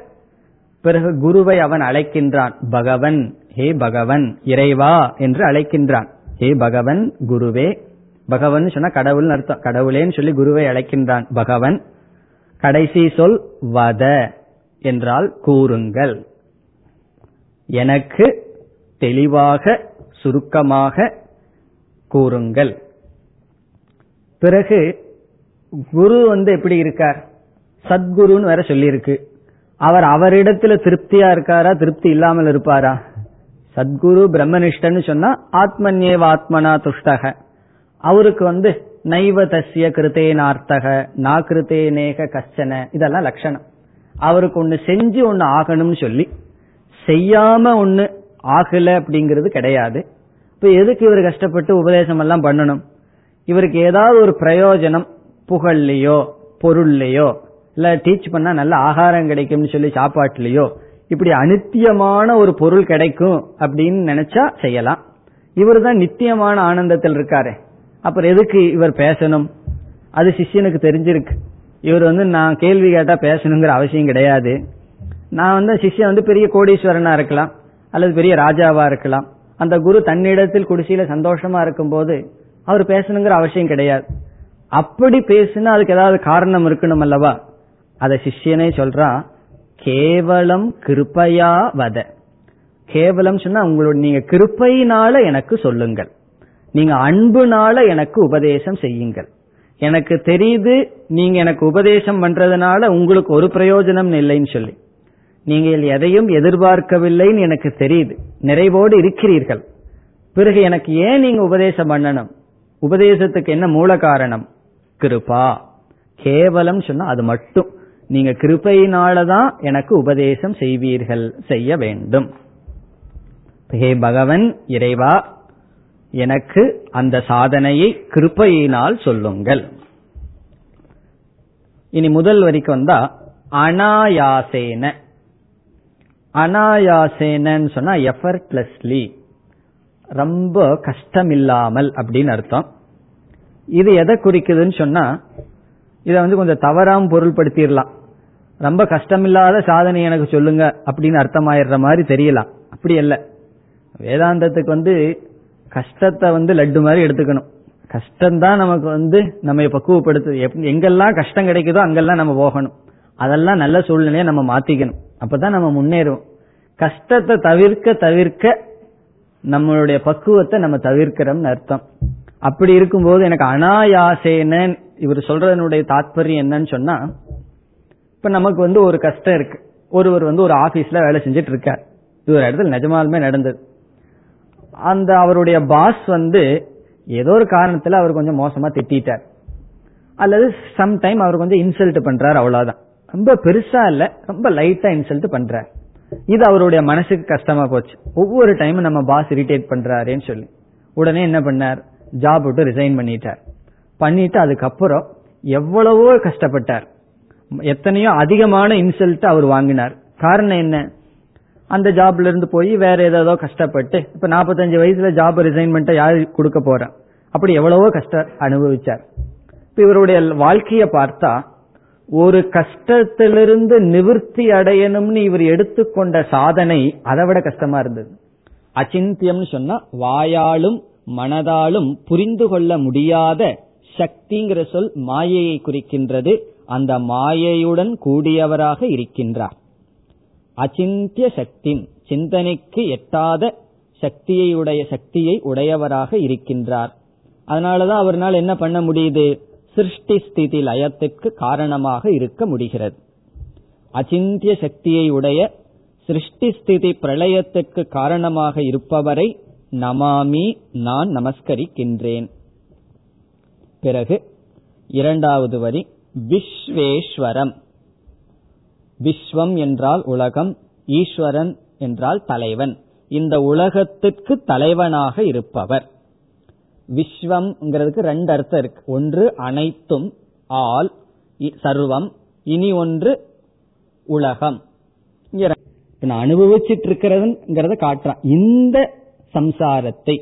பிறகு குருவை அவன் அழைக்கின்றான். பகவன் ஹே பகவன் இறைவா என்று அழைக்கின்றான். ஹே பகவன் குருவே. பகவன் சொன்னா கடவுள் அர்த்தம். கடவுளேன்னு சொல்லி குருவை அழைக்கின்றான். பகவன் கடைசி சொல் வத என்றால் கூறுங்கள். எனக்கு தெளிவாக சுருக்கமாக கூறுங்கள். பிறகு குரு வந்து எப்படி இருக்கார்? சத்குருன்னு வேற சொல்லியிருக்கு. அவர் அவரிடத்துல திருப்தியா இருக்காரா? திருப்தி இல்லாமல் இருப்பாரா? சத்குரு பிரம்மனிஷ்டன்னு சொன்னா ஆத்மன்யேவ ஆத்மனா துஷ்டக. அவருக்கு வந்து நைவ தசிய கிருத்தேனார்த்தக நா கிருத்தேனேக கஷ்டன இதெல்லாம் லட்சணம். அவருக்கு ஒன்னு செஞ்சு ஒன்னு ஆகணும்னு சொல்லி செய்யாம ஒன்னு ஆகல அப்படிங்கிறது கிடையாது. இப்ப எதுக்கு இவர் கஷ்டப்பட்டு உபதேசம் எல்லாம் பண்ணணும்? இவருக்கு ஏதாவது ஒரு பிரயோஜனம் புகழ்லையோ பொருள்லையோ இல்ல டீச் பண்ணா நல்ல ஆகாரம் கிடைக்கும்னு சொல்லி சாப்பாட்டுலயோ இப்படி அனித்தியமான ஒரு பொருள் கிடைக்கும் அப்படின்னு நினைச்சா செய்யலாம். இவர் தான் நித்தியமான ஆனந்தத்தில் இருக்காரு. அப்புறம் எதுக்கு இவர் பேசணும்? அது சிஷ்யனுக்கு தெரிஞ்சிருக்கு. இவர் வந்து நான் கேள்வி கேட்டா பேசணுங்கிற அவசியம் கிடையாது. நான் வந்து சிஷ்யன் வந்து பெரிய கோடீஸ்வரனா இருக்கலாம் அல்லது பெரிய ராஜாவா இருக்கலாம். அந்த குரு தன்னிடத்தில் குடிசையில சந்தோஷமா இருக்கும் போது அவர் பேசணுங்கிற அவசியம் கிடையாது. அப்படி பேசுனா அதுக்கு ஏதாவது காரணம் இருக்கணும் அல்லவா? அத சிஷ்யனே சொல்றா கேவலம் கிருப்பையா வத கேவலம் சொன்னா உங்களோட நீங்க கிருப்பையினால எனக்கு சொல்லுங்கள். நீங்க அன்புனால எனக்கு உபதேசம் செய்யுங்கள். எனக்கு தெரியுது நீங்க எனக்கு உபதேசம் பண்றதுனால உங்களுக்கு ஒரு பிரயோஜனம் இல்லைன்னு சொல்லி. நீங்கள் எதையும் எதிர்பார்க்கவில்லைன்னு எனக்கு தெரியுது. நிறைவோடு இருக்கிறீர்கள். பிறகு எனக்கு ஏன் நீங்க உபதேசம் பண்ணணும்? உபதேசத்துக்கு என்ன மூல காரணம் கிருபா. கேவலம் சொன்னா அது மட்டும். நீங்க கிருப்பையினாலதான் எனக்கு உபதேசம் செய்வீர்கள் செய்ய வேண்டும். ஹே பகவன் இறைவா எனக்கு அந்த சாதனையை கிருப்பையினால் சொல்லுங்கள். இனி முதல் வரிக்கு வந்தா அனாயாசேன. அனாயாசேனன்னு சொன்னா எஃபர்ட்லெஸ்லி ரொம்ப கஷ்டமில்லாமல் அப்படின்னு அர்த்தம். இது எதை குறிக்குதுன்னு சொன்னா இதை வந்து கொஞ்சம் தவறாம பொருள்படுத்திடலாம் ரொம்ப கஷ்டமில்லாத சாதனை எனக்கு சொல்லுங்க அப்படின்னு அர்த்தமாயிடுற மாதிரி தெரியலாம். அப்படி அல்ல. வேதாந்தத்துக்கு வந்து கஷ்டத்தை வந்து லட்டு மாதிரி எடுத்துக்கணும். கஷ்டம்தான் நமக்கு வந்து நம்ம பக்குவப்படுத்து எங்கெல்லாம் கஷ்டம் கிடைக்குதோ அங்கெல்லாம் நம்ம போகணும். அதெல்லாம் நல்ல சூழ்நிலையை நம்ம மாத்திக்கணும். அப்பதான் நம்ம முன்னேறுவோம். கஷ்டத்தை தவிர்க்க தவிர்க்க நம்மளுடைய பக்குவத்தை நம்ம தவிர்க்கிறோம்னு அர்த்தம். அப்படி இருக்கும்போது எனக்கு அனாயாசேன இவர் சொல்றதனுடைய தாத்பரியம் என்னன்னு சொன்னா இப்ப நமக்கு வந்து ஒரு கஷ்டம் இருக்கு. ஒருவர் வந்து ஒரு ஆபீஸ்ல வேலை செஞ்சுட்டு இருக்கார். இது ஒரு இடத்துல நிஜமாலுமே நடந்தது. அந்த அவருடைய பாஸ் வந்து ஏதோ ஒரு காரணத்துல அவர் கொஞ்சம் மோசமா திட்டார் அல்லது சம்டைம் அவர் கொஞ்சம் இன்சல்ட் பண்றார் அவ்வளவுதான். ரொம்ப பெருசா இல்ல ரொம்ப லைட்டா இன்சல்ட் பண்றார். இது அவருடைய மனசுக்கு கஷ்டமா போச்சு. ஒவ்வொரு டைமும் நம்ம பாஸ் இரிட்டேட் பண்றாருன்னு சொல்லி. உடனே என்ன பண்ணார்? ஜாப் விட்டு ரிசைன் பண்ணிட்டார். பண்ணிட்டு அதுக்கப்புறம் எவ்வளவோ கஷ்டப்பட்டார். எத்தனையோ அதிகமான இன்சல்ட் அவர் வாங்கினார். காரணம் என்ன? அந்த ஜாப்ல இருந்து போய் வேற ஏதோ கஷ்டப்பட்டு இப்ப நாற்பத்தஞ்சு வயசுல ஜாப் ரிசைன்மெண்ட் யார் யாரு கொடுக்க போறேன் அப்படி எவ்வளவோ கஷ்டம் அனுபவிச்சார். இப்ப இவருடைய வாழ்க்கைய பார்த்தா ஒரு கஷ்டத்திலிருந்து நிவிற்த்தி அடையணும்னு இவர் எடுத்துக்கொண்ட சாதனை அதை விட கஷ்டமா இருந்தது. அச்சிந்தியம்னு சொன்னா வாயாலும் மனதாலும் புரிந்து கொள்ள முடியாத சக்திங்கிற சொல் மாயையை குறிக்கின்றது. அந்த மாயையுடன் கூடியவராக இருக்கின்றார். அச்சிந்திய சக்தி சிந்தனைக்கு எட்டாத சக்தியை உடைய சக்தியை உடையவராக இருக்கின்றார். அதனாலதான் அவர்னால் என்ன பண்ண முடியுது? சிருஷ்டி ஸ்திதி லயத்திற்கு காரணமாக இருக்க முடிகிறது. அச்சிந்திய சக்தியை உடைய சிருஷ்டி ஸ்திதி பிரளயத்துக்கு காரணமாக இருப்பவரை நமாமி நான் நமஸ்கரிக்கின்றேன். பிறகு இரண்டாவது வரி விஸ்வேஸ்வரம். விஸ்வம் என்றால் உலகம் ஈஸ்வரன் என்றால் தலைவன். இந்த உலகத்திற்கு தலைவனாக இருப்பவர். விஸ்வம்ங்கிறதுக்கு ரெண்டு அர்த்தம் இருக்கு. ஒன்று அனைத்தும் ஆல் சர்வம் இனி ஒன்று உலகம். நான் அனுபவிச்சிட்டு இருக்கிறதுங்கிறத காட்டுறான். இந்த சம்சாரத்தை.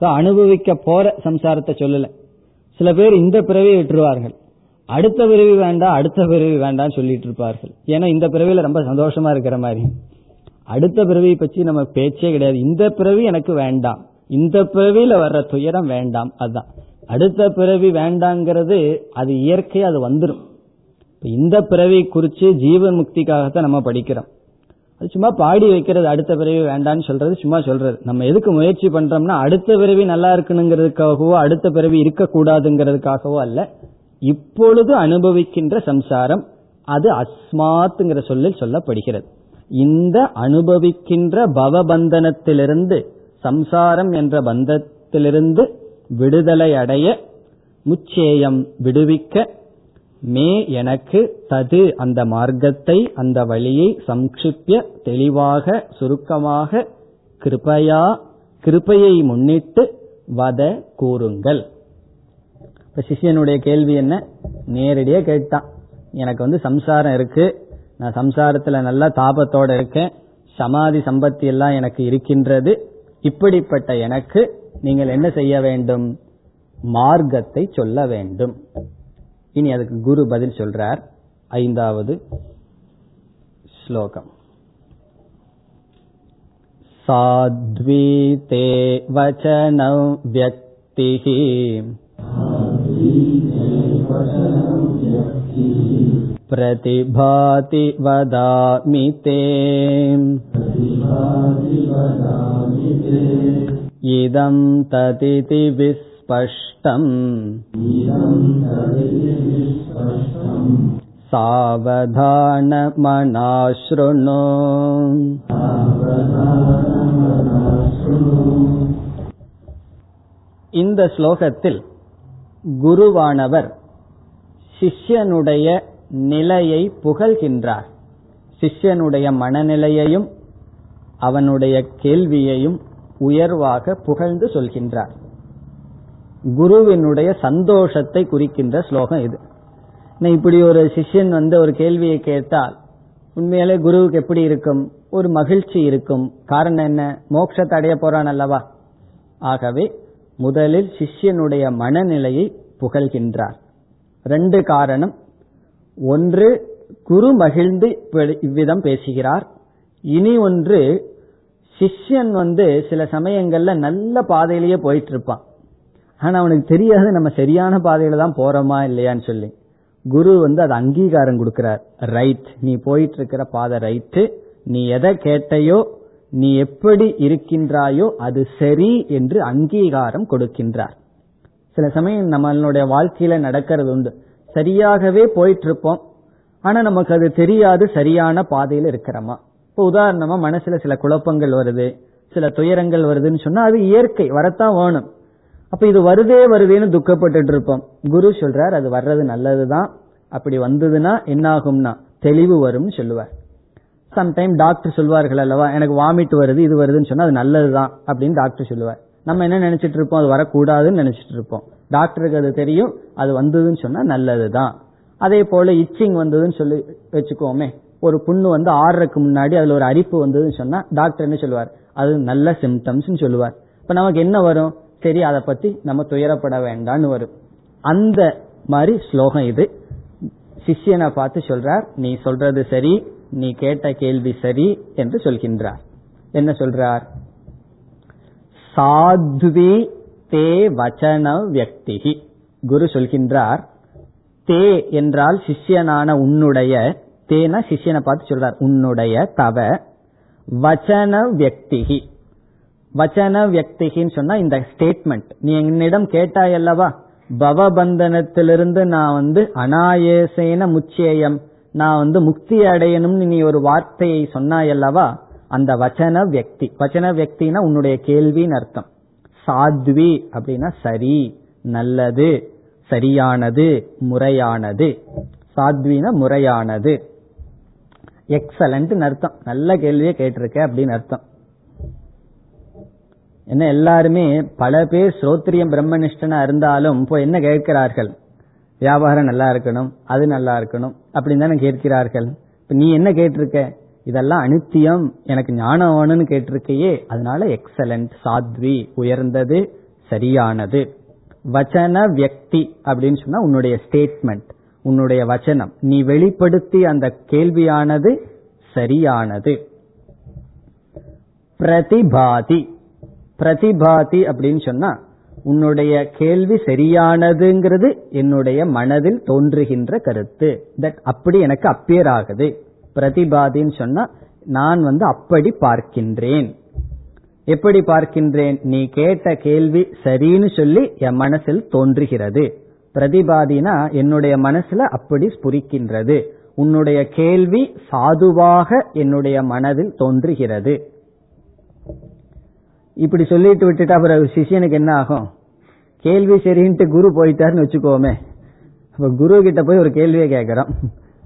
அனுபவிக்க போற சம்சாரத்தை சொல்லல. சில பேர் இந்த பிறவியை விட்டுருவார்கள். அடுத்த பிறவி வேண்டாம் அடுத்த பிறவி வேண்டாம் சொல்லிட்டு இருப்பார்கள். ஏன்னா இந்த பிறவியில ரொம்ப சந்தோஷமா இருக்கிற மாதிரி. அடுத்த பிறவியை பற்றி நம்ம பேச்சே கிடையாது. இந்த பிறவி எனக்கு வேண்டாம். இந்த பிறவியில வர்ற துயரம் வேண்டாம். அதுதான் அடுத்த பிறவி வேண்டாங்கிறது அது இயற்கை அது வந்துடும் இந்த பிறவி குறிச்சு ஜீவ முக்திக்காகத்தான் நம்ம படிக்கிறோம். அது சும்மா பாடி வைக்கிறது அடுத்த பிறவி வேண்டாம்னு சொல்றது சும்மா சொல்றது. நம்ம எதுக்கு முயற்சி பண்றோம்னா அடுத்த பிறவி நல்லா இருக்கணுங்கிறதுக்காகவோ அடுத்த பிறவி இருக்கக்கூடாதுங்கிறதுக்காகவோ அல்ல. இப்பொழுது அனுபவிக்கின்ற சம்சாரம் அது அஸ்மாத்துங்கிற சொல்லில் சொல்லப்படுகிறது. இந்த அனுபவிக்கின்ற பவபந்தனத்திலிருந்து சம்சாரம் என்ற பந்தத்திலிருந்து விடுதலை அடைய முச்சேயம் விடுவிக்க மே எனக்கு தது அந்த மார்க்கத்தை அந்த வழியை சம்ஷிப்பிய தெளிவாக சுருக்கமாக கிருபையா கிருபையை முன்னிட்டு வத கூறுங்கள். இப்ப சிஷியனுடைய கேள்வி என்ன? நேரடியா கேட்டான். எனக்கு வந்து சம்சாரம் இருக்கு. நான் சம்சாரத்துல நல்ல தாபத்தோட இருக்கேன். சமாதி சம்பத்தி எல்லாம் எனக்கு இருக்கின்றது. இப்படிப்பட்ட எனக்கு நீங்கள் என்ன செய்ய வேண்டும்? மார்க்கத்தை சொல்ல வேண்டும். இனி அதுக்கு குரு பதில் சொல்றார் ஐந்தாவது ஸ்லோகம் साध्वीते वचनं व्यक्तिः प्रतिभाति वदामि ते इदं तदिति विस्पष्टम् सावधानमनाशृणु இந்த ஸ்லோகத்தில் குருவானவர் சிஷ்யனுடைய நிலையை புகழ்கின்றார் சிஷ்யனுடைய மனநிலையையும் அவனுடைய கேள்வியையும் உயர்வாக புகழ்ந்து சொல்கின்றார் குருவினுடைய சந்தோஷத்தை குறிக்கின்ற ஸ்லோகம் இது. இப்படி ஒரு சிஷ்யன் வந்து ஒரு கேள்வியை கேட்டால் உண்மையிலே குருவுக்கு எப்படி இருக்கும்? ஒரு மகிழ்ச்சி இருக்கும். காரணம் என்ன? மோட்சத்தை அடைய போறான் அல்லவா? ஆகவே முதலில் சிஷ்யனுடைய மனநிலையை புகழ்கின்றார். ரெண்டு காரணம். ஒன்று குரு மகிழ்ந்து இவ்விதம் பேசுகிறார். இனி ஒன்று சிஷ்யன் வந்து சில சமயங்கள்ல நல்ல பாதையிலேயே போயிட்டு இருப்பான் ஆனா அவனுக்கு தெரியாது நம்ம சரியான பாதையில தான் போறோமா இல்லையான்னு சொல்லி. குரு வந்து அது அங்கீகாரம் கொடுக்கிறார். ரைட் நீ போயிட்டு இருக்கிற பாதை ரைட்டு நீ எதை கேட்டையோ நீ எப்படி இருக்கின்றாயோ அது சரி என்று அங்கீகாரம் கொடுக்கின்றார். சில சமயம் நம்மளுடைய வாழ்க்கையில நடக்கிறது உண்டு. சரியாகவே போயிட்டு இருப்போம் ஆனா நமக்கு அது தெரியாது சரியான பாதையில இருக்கிறோமா. இப்போ உதாரணமா மனசுல சில குழப்பங்கள் வருது சில துயரங்கள் வருதுன்னு சொன்னா அது இயற்கை வரத்தான் வேணும். அப்ப இது வருதே வருதேன்னு துக்கப்பட்டு இருப்போம் குரு சொல்றார் அது வர்றது நல்லதுதான். அப்படி வந்ததுன்னா என்ன ஆகும்னா தெளிவு வரும்னு சொல்லுவார். சம்டைம் டாக்டர் சொல்வார்கள் அல்லவா எனக்கு வாமிட் வருது இது வருதுன்னு சொன்னா அது நல்லதுதான் அப்படின்னு டாக்டர் சொல்லுவார். நம்ம என்ன நினைச்சிட்டு இருப்போம் அது வரக்கூடாதுன்னு நினைச்சிட்டு இருப்போம் டாக்டருக்கு அது தெரியும் அது வந்ததுன்னு சொன்னா நல்லதுதான். அதே போல இச்சிங் வந்ததுன்னு சொல்லி வச்சுக்கோமே ஒரு புண்ணு வந்து ஆறுறதுக்கு முன்னாடி அதுல ஒரு அரிப்பு வந்ததுன்னு சொன்னா டாக்டர் என்ன சொல்லுவார்? அது நல்ல சிம்டம்ஸ் சொல்லுவார். இப்ப நமக்கு என்ன வரும்? சரி அதை பத்தி நம்ம துயரப்பட வேண்டாம்னு வரும். அந்த மாதிரி ஸ்லோகம் இது. சிஷ்யனை பார்த்து சொல்றார் நீ சொல்றது சரி நீ கேட்ட கேள்வி சரி என்று சொல்கின்றார். என்ன சொல்றார்? சாத்வி தே வச்சன வியக்திகி குரு சொல்கின்றார். தே என்றால் சிஷ்யனான உன்னுடைய தேனா சிஷ்யனை பார்த்து சொல்றார். உன்னுடைய தவ வச்சன வியக்திகி வச்சன வியக்திகின்னு சொன்னா இந்த ஸ்டேட்மெண்ட் நீ என்னிடம் கேட்டாய் அல்லவா? பவபந்தனத்திலிருந்து நான் வந்து அனாயசேன முச்சேயம். நான் வந்து முக்தி அடையணும்னு நீ ஒரு வார்த்தையை சொன்னாய் அல்லவா? அந்த வச்சன வியக்தி. வச்சன வியக்தினா உன்னுடைய கேள்வின்னு அர்த்தம். சாத்வி அப்படின்னா சரி நல்லது சரியானது முறையானது. சாத்வின முறையானது. எக்ஸலண்ட் அர்த்தம். நல்ல கேள்வியை கேட்டிருக்க அப்படின்னு அர்த்தம். என்ன எல்லாருமே பல பேர் ஸ்ரோத்ரியம் பிரம்மனிஷ்டனா இருந்தாலும் இப்போ என்ன கேட்கிறார்கள்? வியாபாரம் நல்லா இருக்கணும் அது நல்லா இருக்கணும் அப்படின்னு தானே கேட்கிறார்கள். இப்ப நீ என்ன கேட்டிருக்க? இதெல்லாம் அனித்தியம் எனக்கு ஞானம் வேணும்னு கேட்டிருக்கையே. அதனால எக்ஸலண்ட் சாத்வி உயர்ந்தது சரியானது. வச்சன வியக்தி அப்படின்னு சொன்னா உன்னுடைய ஸ்டேட்மெண்ட் உன்னுடைய வச்சனம். நீ வெளிப்படுத்தி அந்த கேள்வியானது சரியானது. பிரதிபாதி. பிரதிபாதி அப்படின்னு சொன்னா உன்னுடைய கேள்வி சரியானதுங்கிறது என்னுடைய மனதில் தோன்றுகின்ற கருத்து. தட் அப்படி எனக்கு அப்பியர் ஆகுது. பிரதிபாதின்னு சொன்னா நான் வந்து அப்படி பார்க்கின்றேன். எப்படி பார்க்கின்றேன்? நீ கேட்ட கேள்வி சரின்னு சொல்லி என் மனசில் தோன்றுகிறது. பிரதிபாதினா என்னுடைய மனசுல அப்படி ஸ்புரிக்கின்றது. உன்னுடைய கேள்வி சாதுவாக என்னுடைய மனதில் தோன்றுகிறது. இப்படி சொல்லிட்டு விட்டுட்டா அப்புறம் சிஷியனுக்கு என்ன ஆகும்? கேள்வி சரின்ட்டு குரு போயிட்டாருன்னு வச்சுக்கோமே. அப்ப குரு கிட்ட போய் ஒரு கேள்வியை கேட்கிறோம்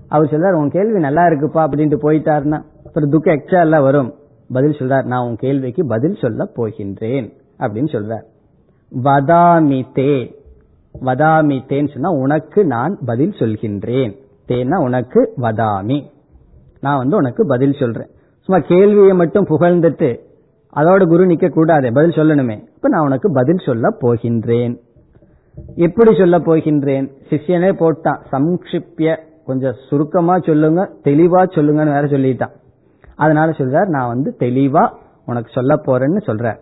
அவர் சொல்றாரு உன் கேள்வி நல்லா இருக்குப்பா அப்படின்ட்டு போயிட்டாருன்னா அப்புறம் துக்கம் எக்ஸ்ட்ரா எல்லாம் வரும். பதில் சொல்றார் நான் உன் கேள்விக்கு பதில் சொல்ல போகின்றேன் அப்படின்னு சொல்றார். வதாமி தே வதாமி தேன்னு சொன்னா உனக்கு நான் பதில் சொல்கின்றேன். தேன்னா உனக்கு வதாமி. நான் வந்து உனக்கு பதில் சொல்றேன். சும்மா கேள்வியை மட்டும் புகழ்ந்துட்டு அதோட குரு நிக்க கூடாது பதில் சொல்லணுமே. இப்ப நான் உனக்கு பதில் சொல்ல போகின்றேன். எப்படி சொல்ல போகின்றேன்? சிஷ்யனே போட்டான். சம்ஷிப்ய கொஞ்சம் சுருக்கமா சொல்லுங்க தெளிவா சொல்லுங்கன்னு வேற சொல்லிட்டான். அதனால சொல்றார் நான் வந்து தெளிவா உனக்கு சொல்ல போறேன்னு சொல்றார்.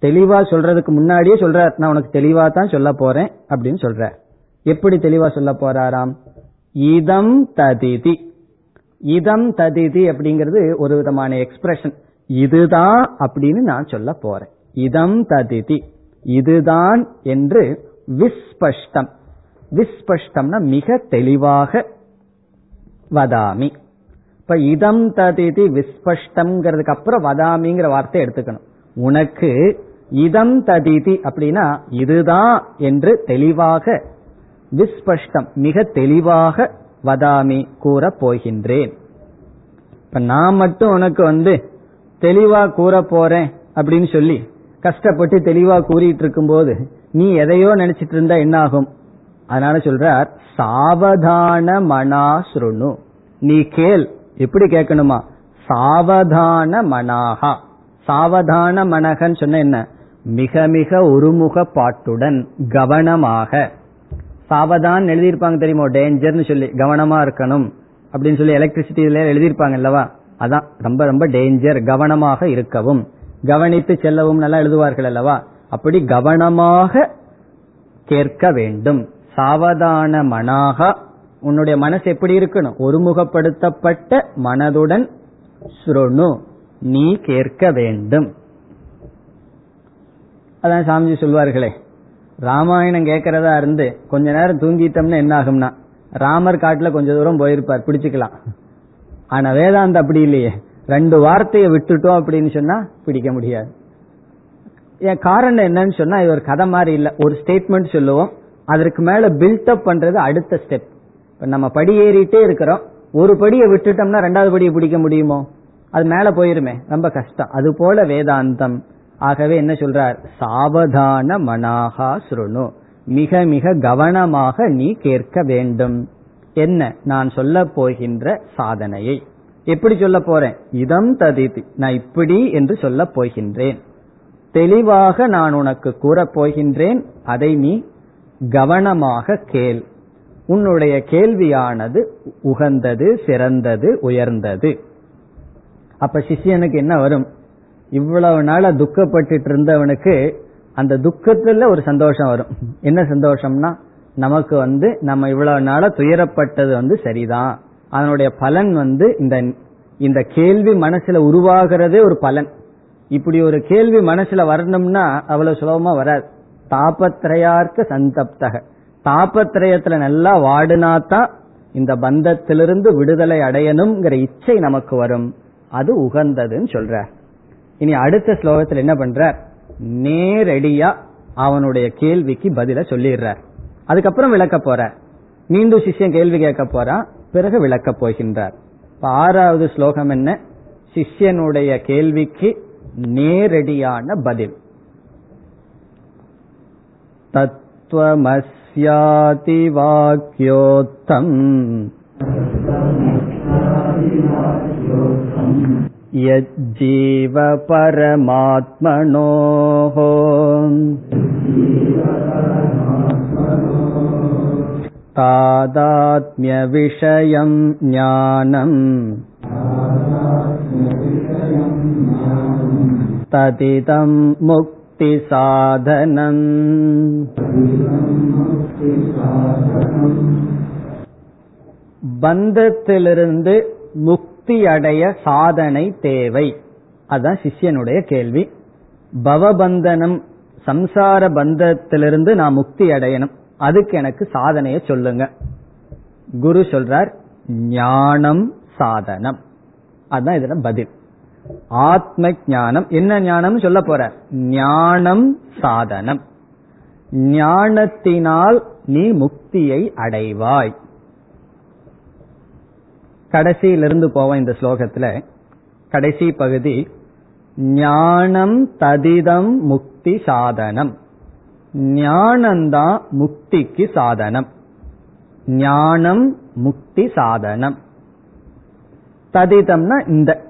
தெளிவா சொல்றதுக்கு முன்னாடியே சொல்றார் நான் உனக்கு தெளிவா தான் சொல்ல போறேன் அப்படின்னு சொல்றார். எப்படி தெளிவா சொல்ல போறாராம்? இதம் ததிதி. இதம் ததிதி அப்படிங்கிறது ஒரு விதமான எக்ஸ்பிரஷன் இதுதான் அப்படின்னு நான் சொல்ல போறேன். இதம் ததிதி. இதுதான் என்று விஸ்பஷ்டம். விஸ்பஷ்டம்னா மிக தெளிவாக வதாமி. இப்ப இதம் ததிதி விஸ்பஷ்டம்ங்கிறதுக்கு அப்புறம் வதாமிங்கிற வார்த்தை எடுத்துக்கணும். உனக்கு இதம் ததிதி அப்படின்னா இதுதான் என்று தெளிவாக விஸ்பஷ்டம் மிக தெளிவாக வதாமி கூற போகின்றேன். இப்ப நான் மட்டும் உனக்கு வந்து தெளிவா கூற போறேன் அப்படின்னு சொல்லி கஷ்டப்பட்டு தெளிவா கூறிட்டு இருக்கும் போது நீ எதையோ நினைச்சிட்டு இருந்தா என்ன ஆகும் அதனால சொல்றார் சாவதான மனாசுருணு நீ கேள் எப்படி கேட்கணுமா? சாவதான மனாகா சாவதான மனகன்னு சொன்ன என்ன? மிக மிக ஒருமுக பாட்டுடன் கவனமாக. சாவதான் எழுதியிருப்பாங்க தெரியுமோ? டேஞ்சர்னு சொல்லி கவனமா இருக்கணும். அப்படின்னு சொல்லி எலக்ட்ரிசிட்டியில எழுதியிருப்பாங்க அல்லவா? அதான் ரொம்ப ரொம்ப டேஞ்சர் கவனமாக இருக்கவும். கவனித்து செல்லவும் நல்லா எழுதுவார்கள் அல்லவா? அப்படி கவனமாக கேட்க வேண்டும். சாவதான மனாக உன்னுடைய மனசு எப்படி இருக்கணும்? ஒருமுகப்படுத்தப்பட்ட மனதுடன் சுருணு. நீ கேட்க வேண்டும். அதான் சாமிஜி சொல்வார்களே ராமாயணம் கேட்கறதா இருந்து கொஞ்ச நேரம் தூங்கிட்டோம்னா என்ன ஆகும்னா ராமர் காட்டுல கொஞ்ச தூரம் போயிருப்பார் பிடிச்சுக்கலாம். ஆனா வேதாந்த அப்படி இல்லையே. ரெண்டு வார்த்தையை விட்டுட்டோம் அப்படின்னு சொன்னா பிடிக்க முடியாது. என் காரணம் என்னன்னு சொன்னா இது ஒரு கதை மாதிரி இல்ல. ஒரு ஸ்டேட்மெண்ட் சொல்லுவோம். அதற்கு மேல பில்டப் பண்றது அடுத்த ஸ்டெப் இப்ப நம்ம படி ஏறிட்டே இருக்கிறோம். ஒரு படியை விட்டுட்டோம்னா ரெண்டாவது படியை பிடிக்க முடியுமோ? அது மேல போயிருமே. ரொம்ப கஷ்டம். அது போல வேதாந்தம். ஆகவே என்ன சொல்றார்? சாவதான மனாகா சுருணு மிக மிக கவனமாக நீ கேட்க வேண்டும். என்ன நான் சொல்ல போகின்ற சாதனையை. எப்படி சொல்ல போறேன்? இதம் ததிதி. நான் இப்படி என்று சொல்ல போகின்றேன். தெளிவாக நான் உனக்கு கூறப் போகின்றேன். அதை நீ கவனமாக கேள். உன்னுடைய கேள்வியானது உகந்தது சிறந்தது உயர்ந்தது. அப்ப சிஷியனுக்கு என்ன வரும்? இவ்வளவு நாள துக்கப்பட்டு இருந்தவனுக்கு அந்த துக்கத்துல ஒரு சந்தோஷம் வரும். என்ன சந்தோஷம்னா நமக்கு வந்து நம்ம இவ்வளவு நாள துயரப்பட்டது வந்து சரிதான். அதனுடைய பலன் வந்து இந்த இந்த கேள்வி மனசுல உருவாகிறதே ஒரு பலன். இப்படி ஒரு கேள்வி மனசுல வரணும்னா அவ்வளவு சுலபமா வராது. தாபத்திரையார்க்க சந்தப்தக. தாபத்திரயத்துல நல்லா வாடினாதான் இந்த பந்தத்திலிருந்து விடுதலை அடையணுங்கிற இச்சை நமக்கு வரும். அது உகந்ததுன்னு சொல்ற. இனி அடுத்த ஸ்லோகத்தில் என்ன பண்ற? நேரடியா அவனுடைய கேள்விக்கு பதில சொல்லிடுறார் அதுக்கப்புறம் விளக்க போற மீண்டும் சிஷ்யன் கேள்வி கேட்க போறான் பிறகு விளக்க போகின்றார் இப்ப ஆறாவது ஸ்லோகம் என்ன சிஷ்யனுடைய கேள்விக்கு நேரடியான பதில் தத்துவமஸ்யாதி வாக்கியோத்தம் यज्जीव परमात्मनोः तादात्म्यविषयं ज्ञानम् तदिदं मुक्तिसाधनम् பந்தத்திலிருந்து முக்தி அடைய சாதனை தேவை அதுதான் சிஷ்யனுடைய கேள்வி பவபந்தனம் சம்சார பந்தத்திலிருந்து நான் முக்தி அடையணும் அதுக்கு எனக்கு சாதனைய சொல்லுங்க. குரு சொல்றார் ஞானம் சாதனம். அதுதான் இதுல பதில். ஆத்ம ஞானம். என்ன ஞானம் சொல்ல போற? ஞானம் சாதனம். ஞானத்தினால் நீ முக்தியை அடைவாய். கடைசியிலிருந்து போவோம் இந்த ஸ்லோகத்துல. கடைசி பகுதி ஞானம் ததிதம் முக்தி சாதனம். ஞானம்தான் முக்திக்கு சாதனம். ஞானம் முக்தி சாதனம். ததிதம்னா இந்த.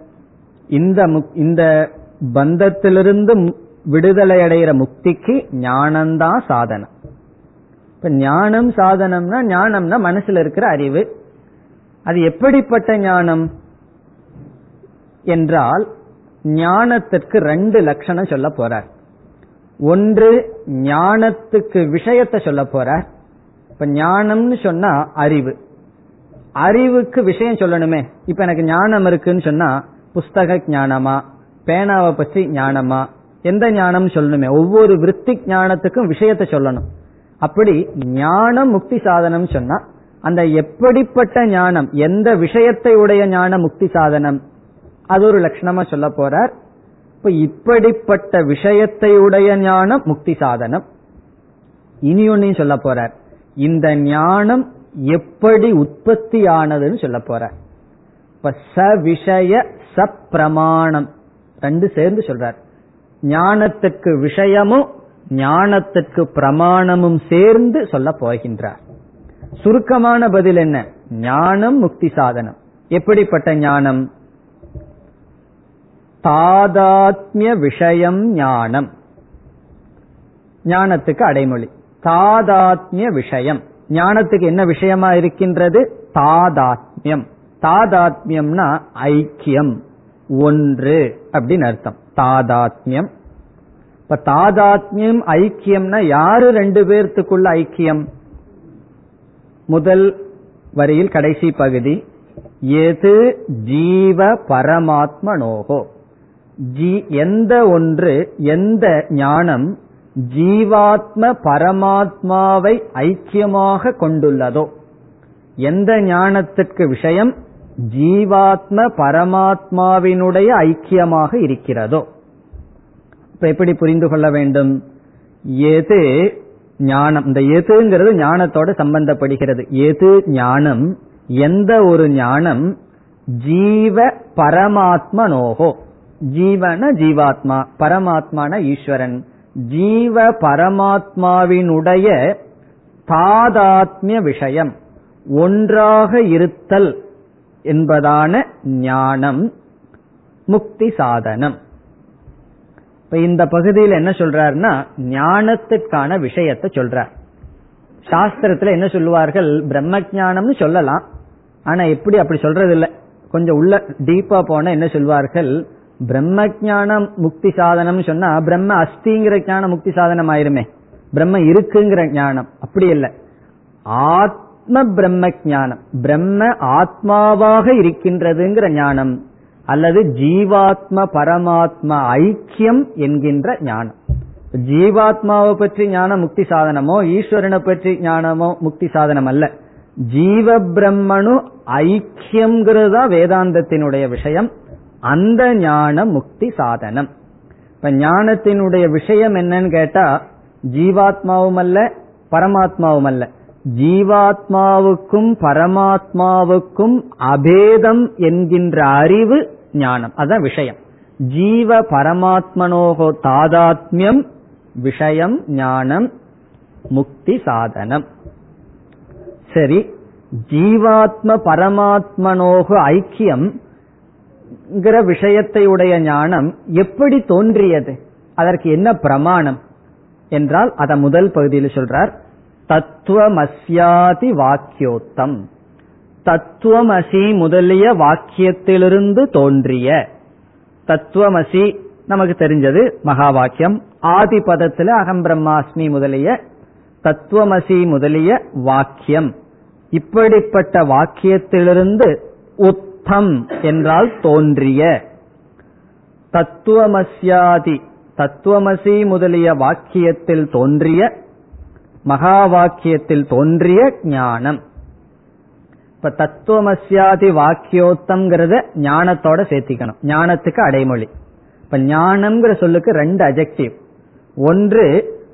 இந்த இந்த பந்தத்திலிருந்து விடுதலை அடைகிற முக்திக்கு ஞானம்தான் சாதனம். இப்ப ஞானம் சாதனம்னா ஞானம்னா மனசுல இருக்கிற அறிவு. அது எப்படிப்பட்ட ஞானம்? என்றால் ஞானத்திற்கு ரெண்டு லட்சணம் சொல்ல போறார். ஒன்று ஞானத்துக்கு விஷயத்தை சொல்ல போறார் இப்ப ஞானம்னு சொன்னா அறிவு. அறிவுக்கு விஷயம் சொல்லணுமே. இப்ப எனக்கு ஞானம் இருக்குன்னு சொன்னா புஸ்தக ஞானமா பேனாவை பற்றி ஞானமா எந்த ஞானம் சொல்லணுமே. ஒவ்வொரு விற்பி ஞானத்துக்கும் விஷயத்தை சொல்லணும். அப்படி ஞானம் முக்தி சாதனம் சொன்னா அந்த எப்படிப்பட்ட ஞானம் எந்த விஷயத்தை உடைய ஞான முக்தி சாதனம் அது ஒரு லட்சணமா சொல்ல போறார். இப்ப இப்படிப்பட்ட விஷயத்தை உடைய ஞானம் முக்தி சாதனம். இனி ஒன்னையும் சொல்ல போறார். இந்த ஞானம் எப்படி உற்பத்தி ஆனதுன்னு சொல்ல போறார். இப்ப ச விஷய சப்பிரமாணம் ரெண்டு சேர்ந்து சொல்றார். ஞானத்துக்கு விஷயமும் ஞானத்துக்கு பிரமாணமும் சேர்ந்து சொல்ல போகின்றார். சுருக்கமான பதில் என்ன? ஞானம் முக்தி சாதனம். எப்படிப்பட்ட ஞானம்? தாதாத்மிய விஷயம் ஞானம். ஞானத்துக்கு அடைமொழி. தாதாத்மிய விஷயம். ஞானத்துக்கு என்ன விஷயமா இருக்கின்றது? தாதாத்மியம். தாதாத்மியம்னா ஐக்கியம். ஒன்று அப்படின்னு அர்த்தம். தாதாத்மியம். இப்ப தாதாத்மியம் ஐக்கியம்னா யாரு ரெண்டு பேர்த்துக்குள்ள ஐக்கியம்? முதல் வரியில் கடைசி பகுதி எது ஜீவ பரமாத்மனோகோ. ஜீ எந்த ஒன்று எந்த ஞானம் ஜீவாத்ம பரமாத்மாவை ஐக்கியமாக கொண்டுள்ளதோ எந்த ஞானத்திற்கு விஷயம் ஜீவாத்ம பரமாத்மாவினுடைய ஐக்கியமாக இருக்கிறதோ. இப்ப எப்படி புரிந்து கொள்ள வேண்டும்? எது ஞானம் இந்த எதுங்கிறது ஞானத்தோடு சம்பந்தப்படுகிறது. எது ஞானம் எந்த ஒரு ஞானம் ஜீவ பரமாத்மனோகோ. ஜீவன ஜீவாத்மா பரமாத்மான ஈஸ்வரன். ஜீவ பரமாத்மாவினுடைய தாதாத்மிய விஷயம் ஒன்றாக இருத்தல் என்பதான ஞானம் முக்தி சாதனம். இப்ப இந்த பகுதியில் என்ன சொல்றாருன்னா ஞானத்துக்கான விஷயத்தை சொல்றார். சாஸ்திரத்துல என்ன சொல்லுவார்கள் பிரம்ம ஜானம்னு சொல்லலாம் ஆனா எப்படி அப்படி சொல்றது இல்லை கொஞ்சம் உள்ள டீப்பா போன என்ன சொல்வார்கள் பிரம்ம ஜானம் முக்தி சாதனம் சொன்னா பிரம்ம அஸ்திங்கிற ஞானம் முக்தி சாதனம் ஆயிருமே. பிரம்ம இருக்குங்கிற ஞானம். அப்படி இல்லை. ஆத்ம பிரம்ம ஞானம். பிரம்ம ஆத்மாவாக இருக்கின்றதுங்கிற ஞானம். அல்லது ஜீவாத்ம பரமாத்மா ஐக்கியம் என்கின்ற ஞானம். ஜீவாத்மாவை பற்றி ஞானம் முக்தி சாதனமோ ஈஸ்வரனை பற்றி ஞானமோ முக்தி சாதனம் அல்ல. ஜீவ பிரம்மனு ஐக்கியம்ங்கிறது தான் வேதாந்தத்தினுடைய விஷயம். அந்த ஞானம் முக்தி சாதனம். இப்ப ஞானத்தினுடைய விஷயம் என்னன்னு கேட்டா ஜீவாத்மாவும் அல்ல பரமாத்மாவும் அல்ல ஜீவாத்மாவுக்கும் பரமாத்மாவுக்கும் அபேதம் என்கின்ற அறிவு ஞானம். அதான் விஷயம். ஜீவ பரமாத்மனோகோ தாதாத்மியம் விஷயம் ஞானம் முக்தி சாதனம். சரி ஜீவாத்ம பரமாத்மனோக ஐக்கியம் விஷயத்தை ஞானம் எப்படி தோன்றியது? அதற்கு என்ன பிரமாணம்? என்றால் அத முதல் பகுதியில் சொல்றார். தத்துவமஸ்யாதி வாக்கியோத்தம். தத்துவமசி முதலிய வாக்கியத்திலிருந்து தோன்றிய. தத்துவமசி நமக்கு தெரிஞ்சது மகா வாக்கியம் ஆதி பதத்துல அகம் பிரம்மாஸ்மி முதலிய தத்துவமசி முதலிய வாக்கியம். இப்படிப்பட்ட வாக்கியத்திலிருந்து உத்தம் என்றால் தோன்றிய. தத்துவமசியாதி தத்துவமசி முதலிய வாக்கியத்தில் தோன்றிய மகா வாக்கியத்தில் தோன்றிய ஞானம். இப்ப தத்துவமசியாதி வாக்கியோத்தம்ங்கிறத ஞானத்தோட சேர்த்திக்கணும். ஞானத்துக்கு அடைமொழி. இப்ப ஞானம்ங்கிற சொல்லுக்கு ரெண்டு அஜெக்டிவ் ஒன்று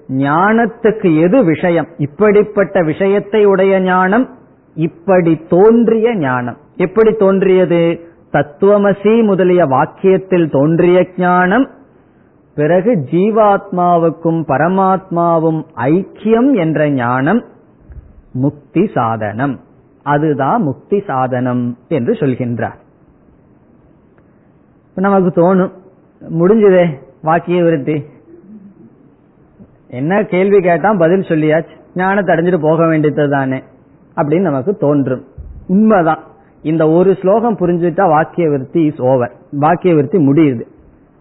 ஞானத்துக்கு எது விஷயம்? இப்படிப்பட்ட விஷயத்தை உடைய ஞானம் இப்படி தோன்றிய ஞானம். எப்படி தோன்றியது? தத்துவமசி முதலிய வாக்கியத்தில் தோன்றிய ஞானம் பிறகு ஜீவாத்மாவுக்கும் பரமாத்மாவும் ஐக்கியம் என்ற ஞானம் முக்தி சாதனம். அதுதான் முக்தி சாதனம் என்று சொல்கின்றார். நமக்கு தோணும் முடிஞ்சதே வாக்கிய விருத்தி. என்ன கேள்வி கேட்டா பதில் சொல்லியாச்சு ஞானத்தை அடைஞ்சிட்டு போக வேண்டியது தானே அப்படின்னு நமக்கு தோன்றும். உண்மைதான். இந்த ஒரு ஸ்லோகம் புரிஞ்சுட்டா வாக்கிய விருத்தி இஸ் ஓவர் வாக்கிய விருத்தி முடியுது.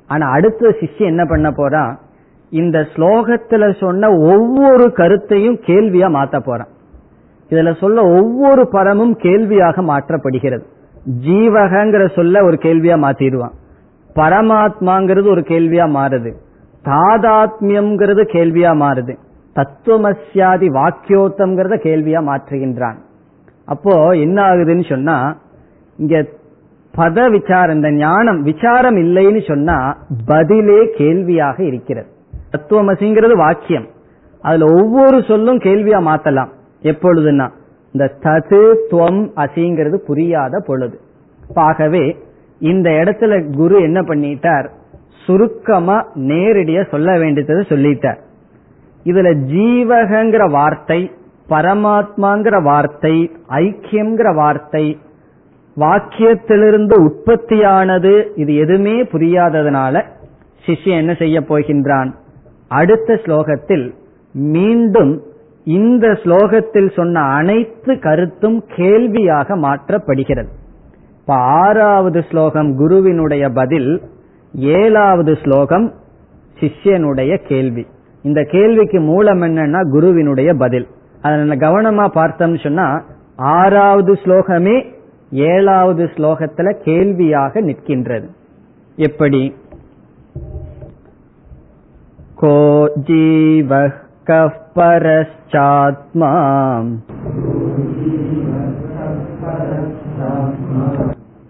ஆனா அடுத்த சிஷ்யம் என்ன பண்ண போறா? இந்த ஸ்லோகத்துல சொன்ன ஒவ்வொரு கருத்தையும் கேள்வியா மாத்த போறான் இதுல சொல்ல ஒவ்வொரு பரமும் கேள்வியாக மாற்றப்படுகிறது. ஜீவகங்கிற சொல்ல ஒரு கேள்வியா மாத்திடுவான். பரமாத்மாங்கிறது ஒரு கேள்வியா மாறுது. தாதாத்மியம்ங்கிறது கேள்வியா மாறுது. தத்துவமசியாதி வாக்கியோத்தம்ங்கிறத கேள்வியா மாற்றுகின்றான். அப்போ என்ன ஆகுதுன்னு சொன்னா இங்க பத விசாரம் இந்த ஞானம் விசாரம் இல்லைன்னு சொன்னா பதிலே கேள்வியாக இருக்கிறது. தத்துவமசிங்கிறது வாக்கியம். அதுல ஒவ்வொரு சொல்லும் கேள்வியா மாத்தலாம். எப்பொழுதுன்னா இந்த தது துவம் அசிங்கிறது புரியாத பொழுது. ஆகவே இந்த இடத்துல குரு என்ன பண்ணிட்டார்? சுருக்கமா நேரடியா சொல்ல வேண்டியதை சொல்லிட்டார். இதுல ஜீவகங்கிற வார்த்தை பரமாத்மாங்கிற வார்த்தை ஐக்கியம்ங்கிற வார்த்தை வாக்கியத்திலிருந்து உற்பத்தியானது இது எதுவுமே புரியாததுனால சிஷ்யன் என்ன செய்ய போகின்றான்? அடுத்த ஸ்லோகத்தில் மீண்டும் இந்த ஸ்லோகத்தில் சொன்ன அனைத்து கருத்தும் கேள்வியாக மாற்றப்படுகிறது. இப்ப ஆறாவது ஸ்லோகம் குருவினுடைய பதில் ஏழாவது ஸ்லோகம் சிஷ்யனுடைய கேள்வி. இந்த கேள்விக்கு மூலம் என்னன்னா குருவினுடைய பதில். அதை கவனமா பார்த்தோம்னு சொன்னா ஆறாவது ஸ்லோகமே ஏழாவது ஸ்லோகத்துல கேள்வியாக நிற்கின்றது எப்படி கோ ஜீவ பரச்சாத்மா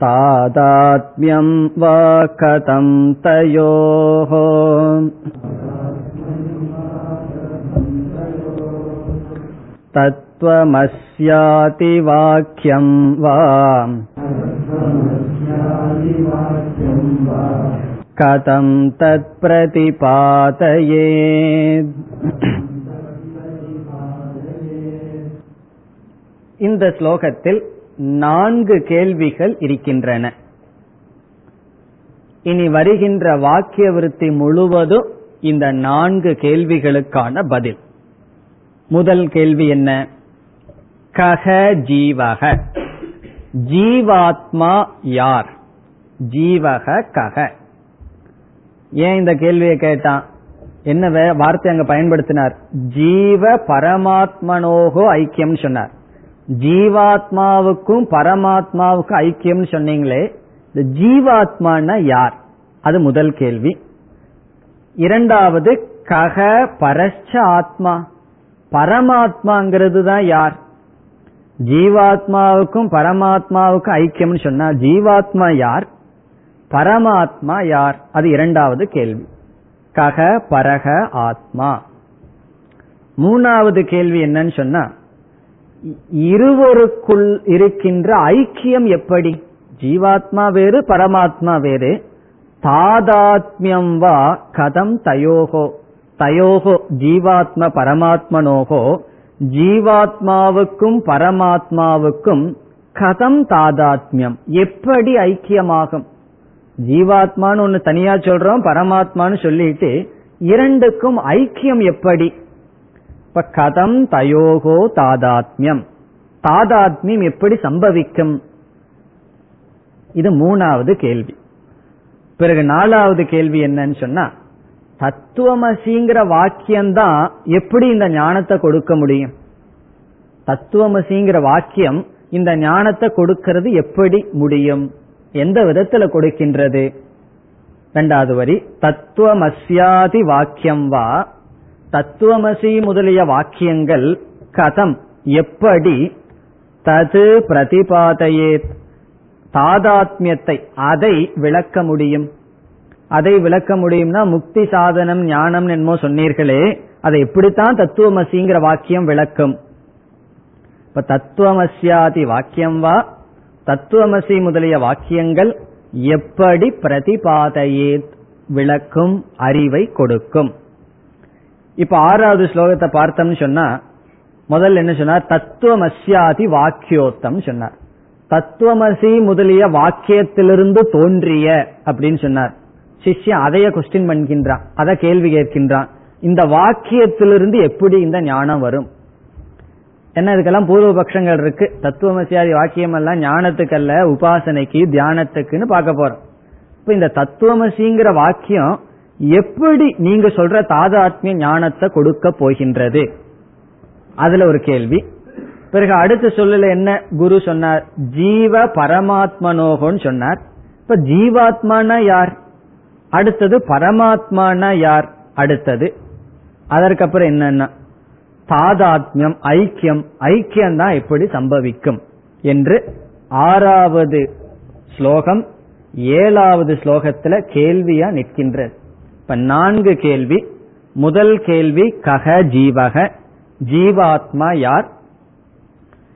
तादात्म्यम् वा कथम् तयोः तत्त्वमस्याति वाक्यम् वा कथम् तत्प्रतिपातयेत् இந்த ஸ்லோகத்தில் நான்கு கேள்விகள் இருக்கின்றன இனி வருகின்ற வாக்கிய விருத்தி முழுவதும் இந்த நான்கு கேள்விகளுக்கான பதில் முதல் கேள்வி என்ன? கக ஜீவக ஜீவாத்மா யார்? ஜீவக கக ஏன் இந்த கேள்வியை கேட்டான்? என்ன வார்த்தை அங்க பயன்படுத்தினார்? ஜீவ பரமாத்மனோகோ ஐக்கியம் சொன்னார். ஜீவாத்மாவுக்கும் பரமாத்மாவுக்கும் ஐக்கியம்னு சொன்னீங்களே இந்த ஜீவாத்மானா யார்? அது முதல் கேள்வி. இரண்டாவது கக பரஸ்ச ஆத்மா. பரமாத்மாங்கிறது தான் யார்? ஜீவாத்மாவுக்கும் பரமாத்மாவுக்கும் ஐக்கியம்னு சொன்னா ஜீவாத்மா யார்? பரமாத்மா யார்? அது இரண்டாவது கேள்வி. கக பரக ஆத்மா. மூணாவது கேள்வி என்னன்னு சொன்னா இருவருக்குள் இருக்கின்ற ஐக்கியம் எப்படி? ஜீவாத்மா வேறு பரமாத்மா வேறு. தாதாத்மியம் வா கதம் தயோகோ. தயோகோ ஜீவாத்ம பரமாத்மனோகோ ஜீவாத்மாவுக்கும் பரமாத்மாவுக்கும் கதம் தாதாத்மியம். எப்படி ஐக்கியமாகும்? ஜீவாத்மான்னு ஒன்னு தனியா சொல்றோம் பரமாத்மான்னு சொல்லிட்டு இரண்டுக்கும் ஐக்கியம் எப்படி? இப்ப கதம் தயோகோ தாதாத்மியம். தாதாத்மியம் எப்படி சம்பவிக்கும்? இது மூணாவது கேள்வி. பிறகு நாலாவது கேள்வி என்னன்னு சொன்னா தத்துவமசிங்கிற வாக்கியம்தான் எப்படி இந்த ஞானத்தை கொடுக்க முடியும்? தத்துவமசிங்கிற வாக்கியம் இந்த ஞானத்தை கொடுக்கிறது எப்படி முடியும்? எந்த விதத்துல கொடுக்கின்றது? இரண்டாவது வரி தத்துவமசியாதி வாக்கியம் வா. தத்துவமசி முதலிய வாக்கியங்கள் கதம் எப்படி? தது பிரதிபாதையே தாதாத்மியத்தை அதை விளக்க முடியும்? அதை விளக்க முடியும்னா முக்தி சாதனம் ஞானம் என்னமோ சொன்னீர்களே அதை எப்படித்தான் தத்துவமசிங்கிற வாக்கியம் விளக்கும். இப்ப தத்துவமசியாதி வாக்கியம் வா தத்துவமசி முதலிய வாக்கியங்கள் எப்படி பிரதிபாதையே விளக்கும் அறிவை கொடுக்கும். இப்ப ஆறாவது ஸ்லோகத்தை பார்த்தோம்னு சொன்னா முதல்ல என்ன சொன்னார் தத்துவமசியாதி வாக்கியோத்தம் சொன்னார். தத்துவமசி முதலிய வாக்கியத்திலிருந்து தோன்றிய அப்படின்னு சொன்னார். சிஷ்யன் அதைய கொஸ்டின் பண்ணுகின்றான் அதை கேள்வி கேட்கின்றான் இந்த வாக்கியத்திலிருந்து எப்படி இந்த ஞானம் வரும்? என்ன இதுக்கெல்லாம் பூர்வ பட்சங்கள் இருக்கு? தத்துவமசியாதி வாக்கியம் எல்லாம் ஞானத்துக்கு அல்ல உபாசனைக்கு தியானத்துக்குன்னு பார்க்க போறோம். இப்ப இந்த தத்துவமசிங்கிற வாக்கியம் எப்படி நீங்க சொல்ற தாதாத்மிய ஞானத்தை கொடுக்க போகின்றது? அதுல ஒரு கேள்வி. பிறகு அடுத்த சொல்லல என்ன குரு சொன்னார்? ஜீவ பரமாத்மனோகோன்னு சொன்னார். இப்ப ஜீவாத்மானா யார்? அடுத்தது பரமாத்மானா யார்? அடுத்தது. அதற்கப்புறம் என்னன்னா தாதாத்மியம் ஐக்கியம். ஐக்கியம் தான் எப்படி சம்பவிக்கும்? என்று ஆறாவது ஸ்லோகம் ஏழாவது ஸ்லோகத்துல கேள்வியா நிற்கின்றது. இப்ப நான்கு கேள்வி. முதல் கேள்வி கக ஜீவக ஜீவாத்மா யார்?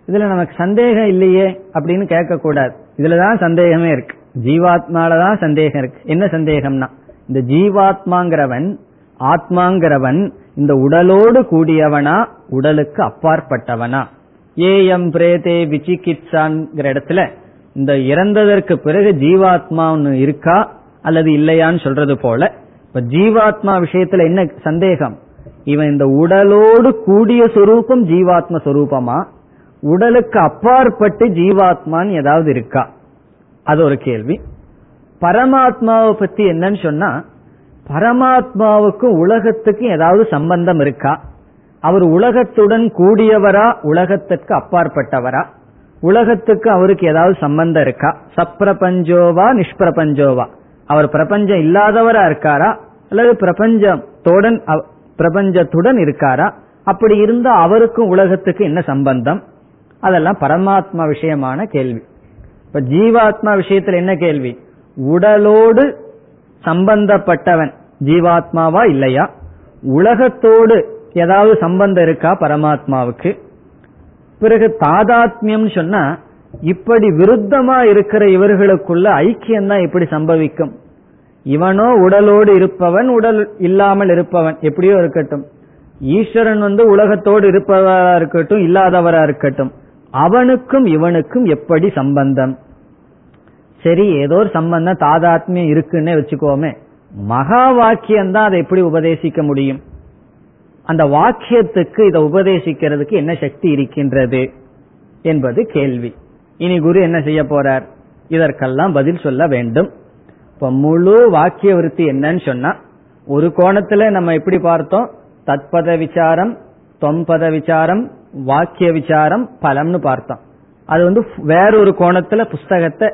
இதுல நமக்கு சந்தேகம் இல்லையே அப்படின்னு கேட்க கூடாது இதுலதான் சந்தேகமே இருக்கு. ஜீவாத்மாலதான் சந்தேகம் இருக்கு. என்ன சந்தேகம்னா இந்த ஜீவாத்மாங்கிறவன் ஆத்மாங்கிறவன் இந்த உடலோடு கூடியவனா உடலுக்கு அப்பாற்பட்டவனா. ஏஎம் பிரேதே விசிகிட்சான்ங்கிற இடத்துல இந்த இறந்ததற்கு பிறகு ஜீவாத்மா ஒன்று இருக்கா அல்லது இல்லையான்னு சொல்றது போல இப்ப ஜீவாத்மா விஷயத்துல என்ன சந்தேகம்? இவன் இந்த உடலோடு கூடிய சொரூபம் ஜீவாத்ம சொரூபமா? உடலுக்கு அப்பாற்பட்டு ஜீவாத்மான்னு ஏதாவது இருக்கா? அது ஒரு கேள்வி. பரமாத்மாவை பத்தி என்னன்னு சொன்னா பரமாத்மாவுக்கும் உலகத்துக்கும் ஏதாவது சம்பந்தம் இருக்கா? அவர் உலகத்துடன் கூடியவரா உலகத்திற்கு அப்பாற்பட்டவரா? உலகத்துக்கு அவருக்கு ஏதாவது சம்பந்தம் இருக்கா? சப்பிரபஞ்சோவா நிஷ்பிரபஞ்சோவா? அவர் பிரபஞ்சம் இல்லாதவரா இருக்காரா? அல்லது பிரபஞ்சத்துடன் பிரபஞ்சத்துடன் இருக்காரா? அப்படி இருந்தா அவருக்கும் உலகத்துக்கு என்ன சம்பந்தம்? அதெல்லாம் பரமாத்மா விஷயமான கேள்வி. இப்ப ஜீவாத்மா விஷயத்துல என்ன கேள்வி? உடலோடு சம்பந்தப்பட்டவன் ஜீவாத்மாவா இல்லையா? உலகத்தோடு ஏதாவது சம்பந்தம் இருக்கா பரமாத்மாவுக்கு? பிறகு தாதாத்மியம் சொன்னா இப்படி விருத்தமா இருக்கிற இவர்களுக்குள்ள ஐக்கியம் தான் எப்படி சம்பவிக்கும். இவனோ உடலோடு இருப்பவன் உடல் இல்லாமல் இருப்பவன் எப்படியோ இருக்கட்டும். ஈஸ்வரன் வந்து உலகத்தோடு இருப்பவரா இருக்கட்டும் இல்லாதவரா இருக்கட்டும். அவனுக்கும் இவனுக்கும் எப்படி சம்பந்தம்? சரி ஏதோ ஒரு சம்பந்தம் தாதாத்மியம் இருக்குன்னே வச்சுக்கோமே. மகா வாக்கியம் தான் அதை எப்படி உபதேசிக்க முடியும்? அந்த வாக்கியத்துக்கு இதை உபதேசிக்கிறதுக்கு என்ன சக்தி இருக்கின்றது என்பது கேள்வி. இனி குரு என்ன செய்ய போறார்? இதற்கெல்லாம் பதில் சொல்ல வேண்டும். இப்ப முழு வாக்கிய விருத்தி என்னன்னு சொன்னா ஒரு கோணத்துல நம்ம எப்படி பார்த்தோம்? தத்பத விசாரம் தொம்பத விசாரம் வாக்கிய விசாரம் பலம்னு பார்த்தோம். அது வந்து வேறொரு கோணத்துல புஸ்தகத்தை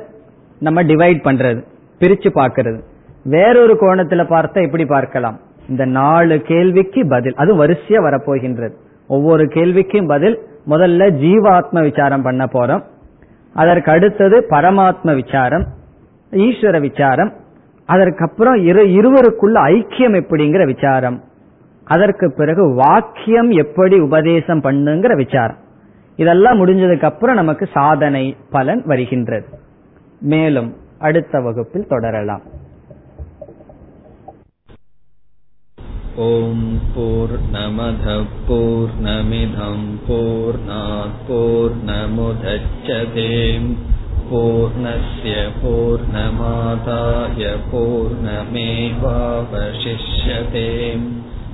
நம்ம டிவைட் பண்றது பிரிச்சு பார்க்கறது. வேறொரு கோணத்துல பார்த்தா எப்படி பார்க்கலாம்? இந்த நாலு கேள்விக்கு பதில் அது வரிசையா வரப்போகின்றது. ஒவ்வொரு கேள்விக்கும் பதில் முதல்ல ஜீவாத்ம விசாரம் பண்ண போறோம். அதற்கு அடுத்தது பரமாத்ம விசாரம் ஈஸ்வர விசாரம் அதற்கப்புறம் இரு இருவருக்குள்ள ஐக்கியம் எப்படிங்கிற விசாரம். அதற்கு பிறகு வாக்கியம் எப்படி உபதேசம் பண்ணுங்கிற விசாரம் இதெல்லாம் முடிஞ்சதுக்கு அப்புறம் நமக்கு சாதனை பலன் வருகின்றது மேலும் அடுத்த வகுப்பில் தொடரலாம் ॐ पूर्णमधपूर्णमिधम् पूर्णात्पूर्णमुदच्छते पूर्णस्य पूर्णमादाय पूर्णमेवावशिष्यते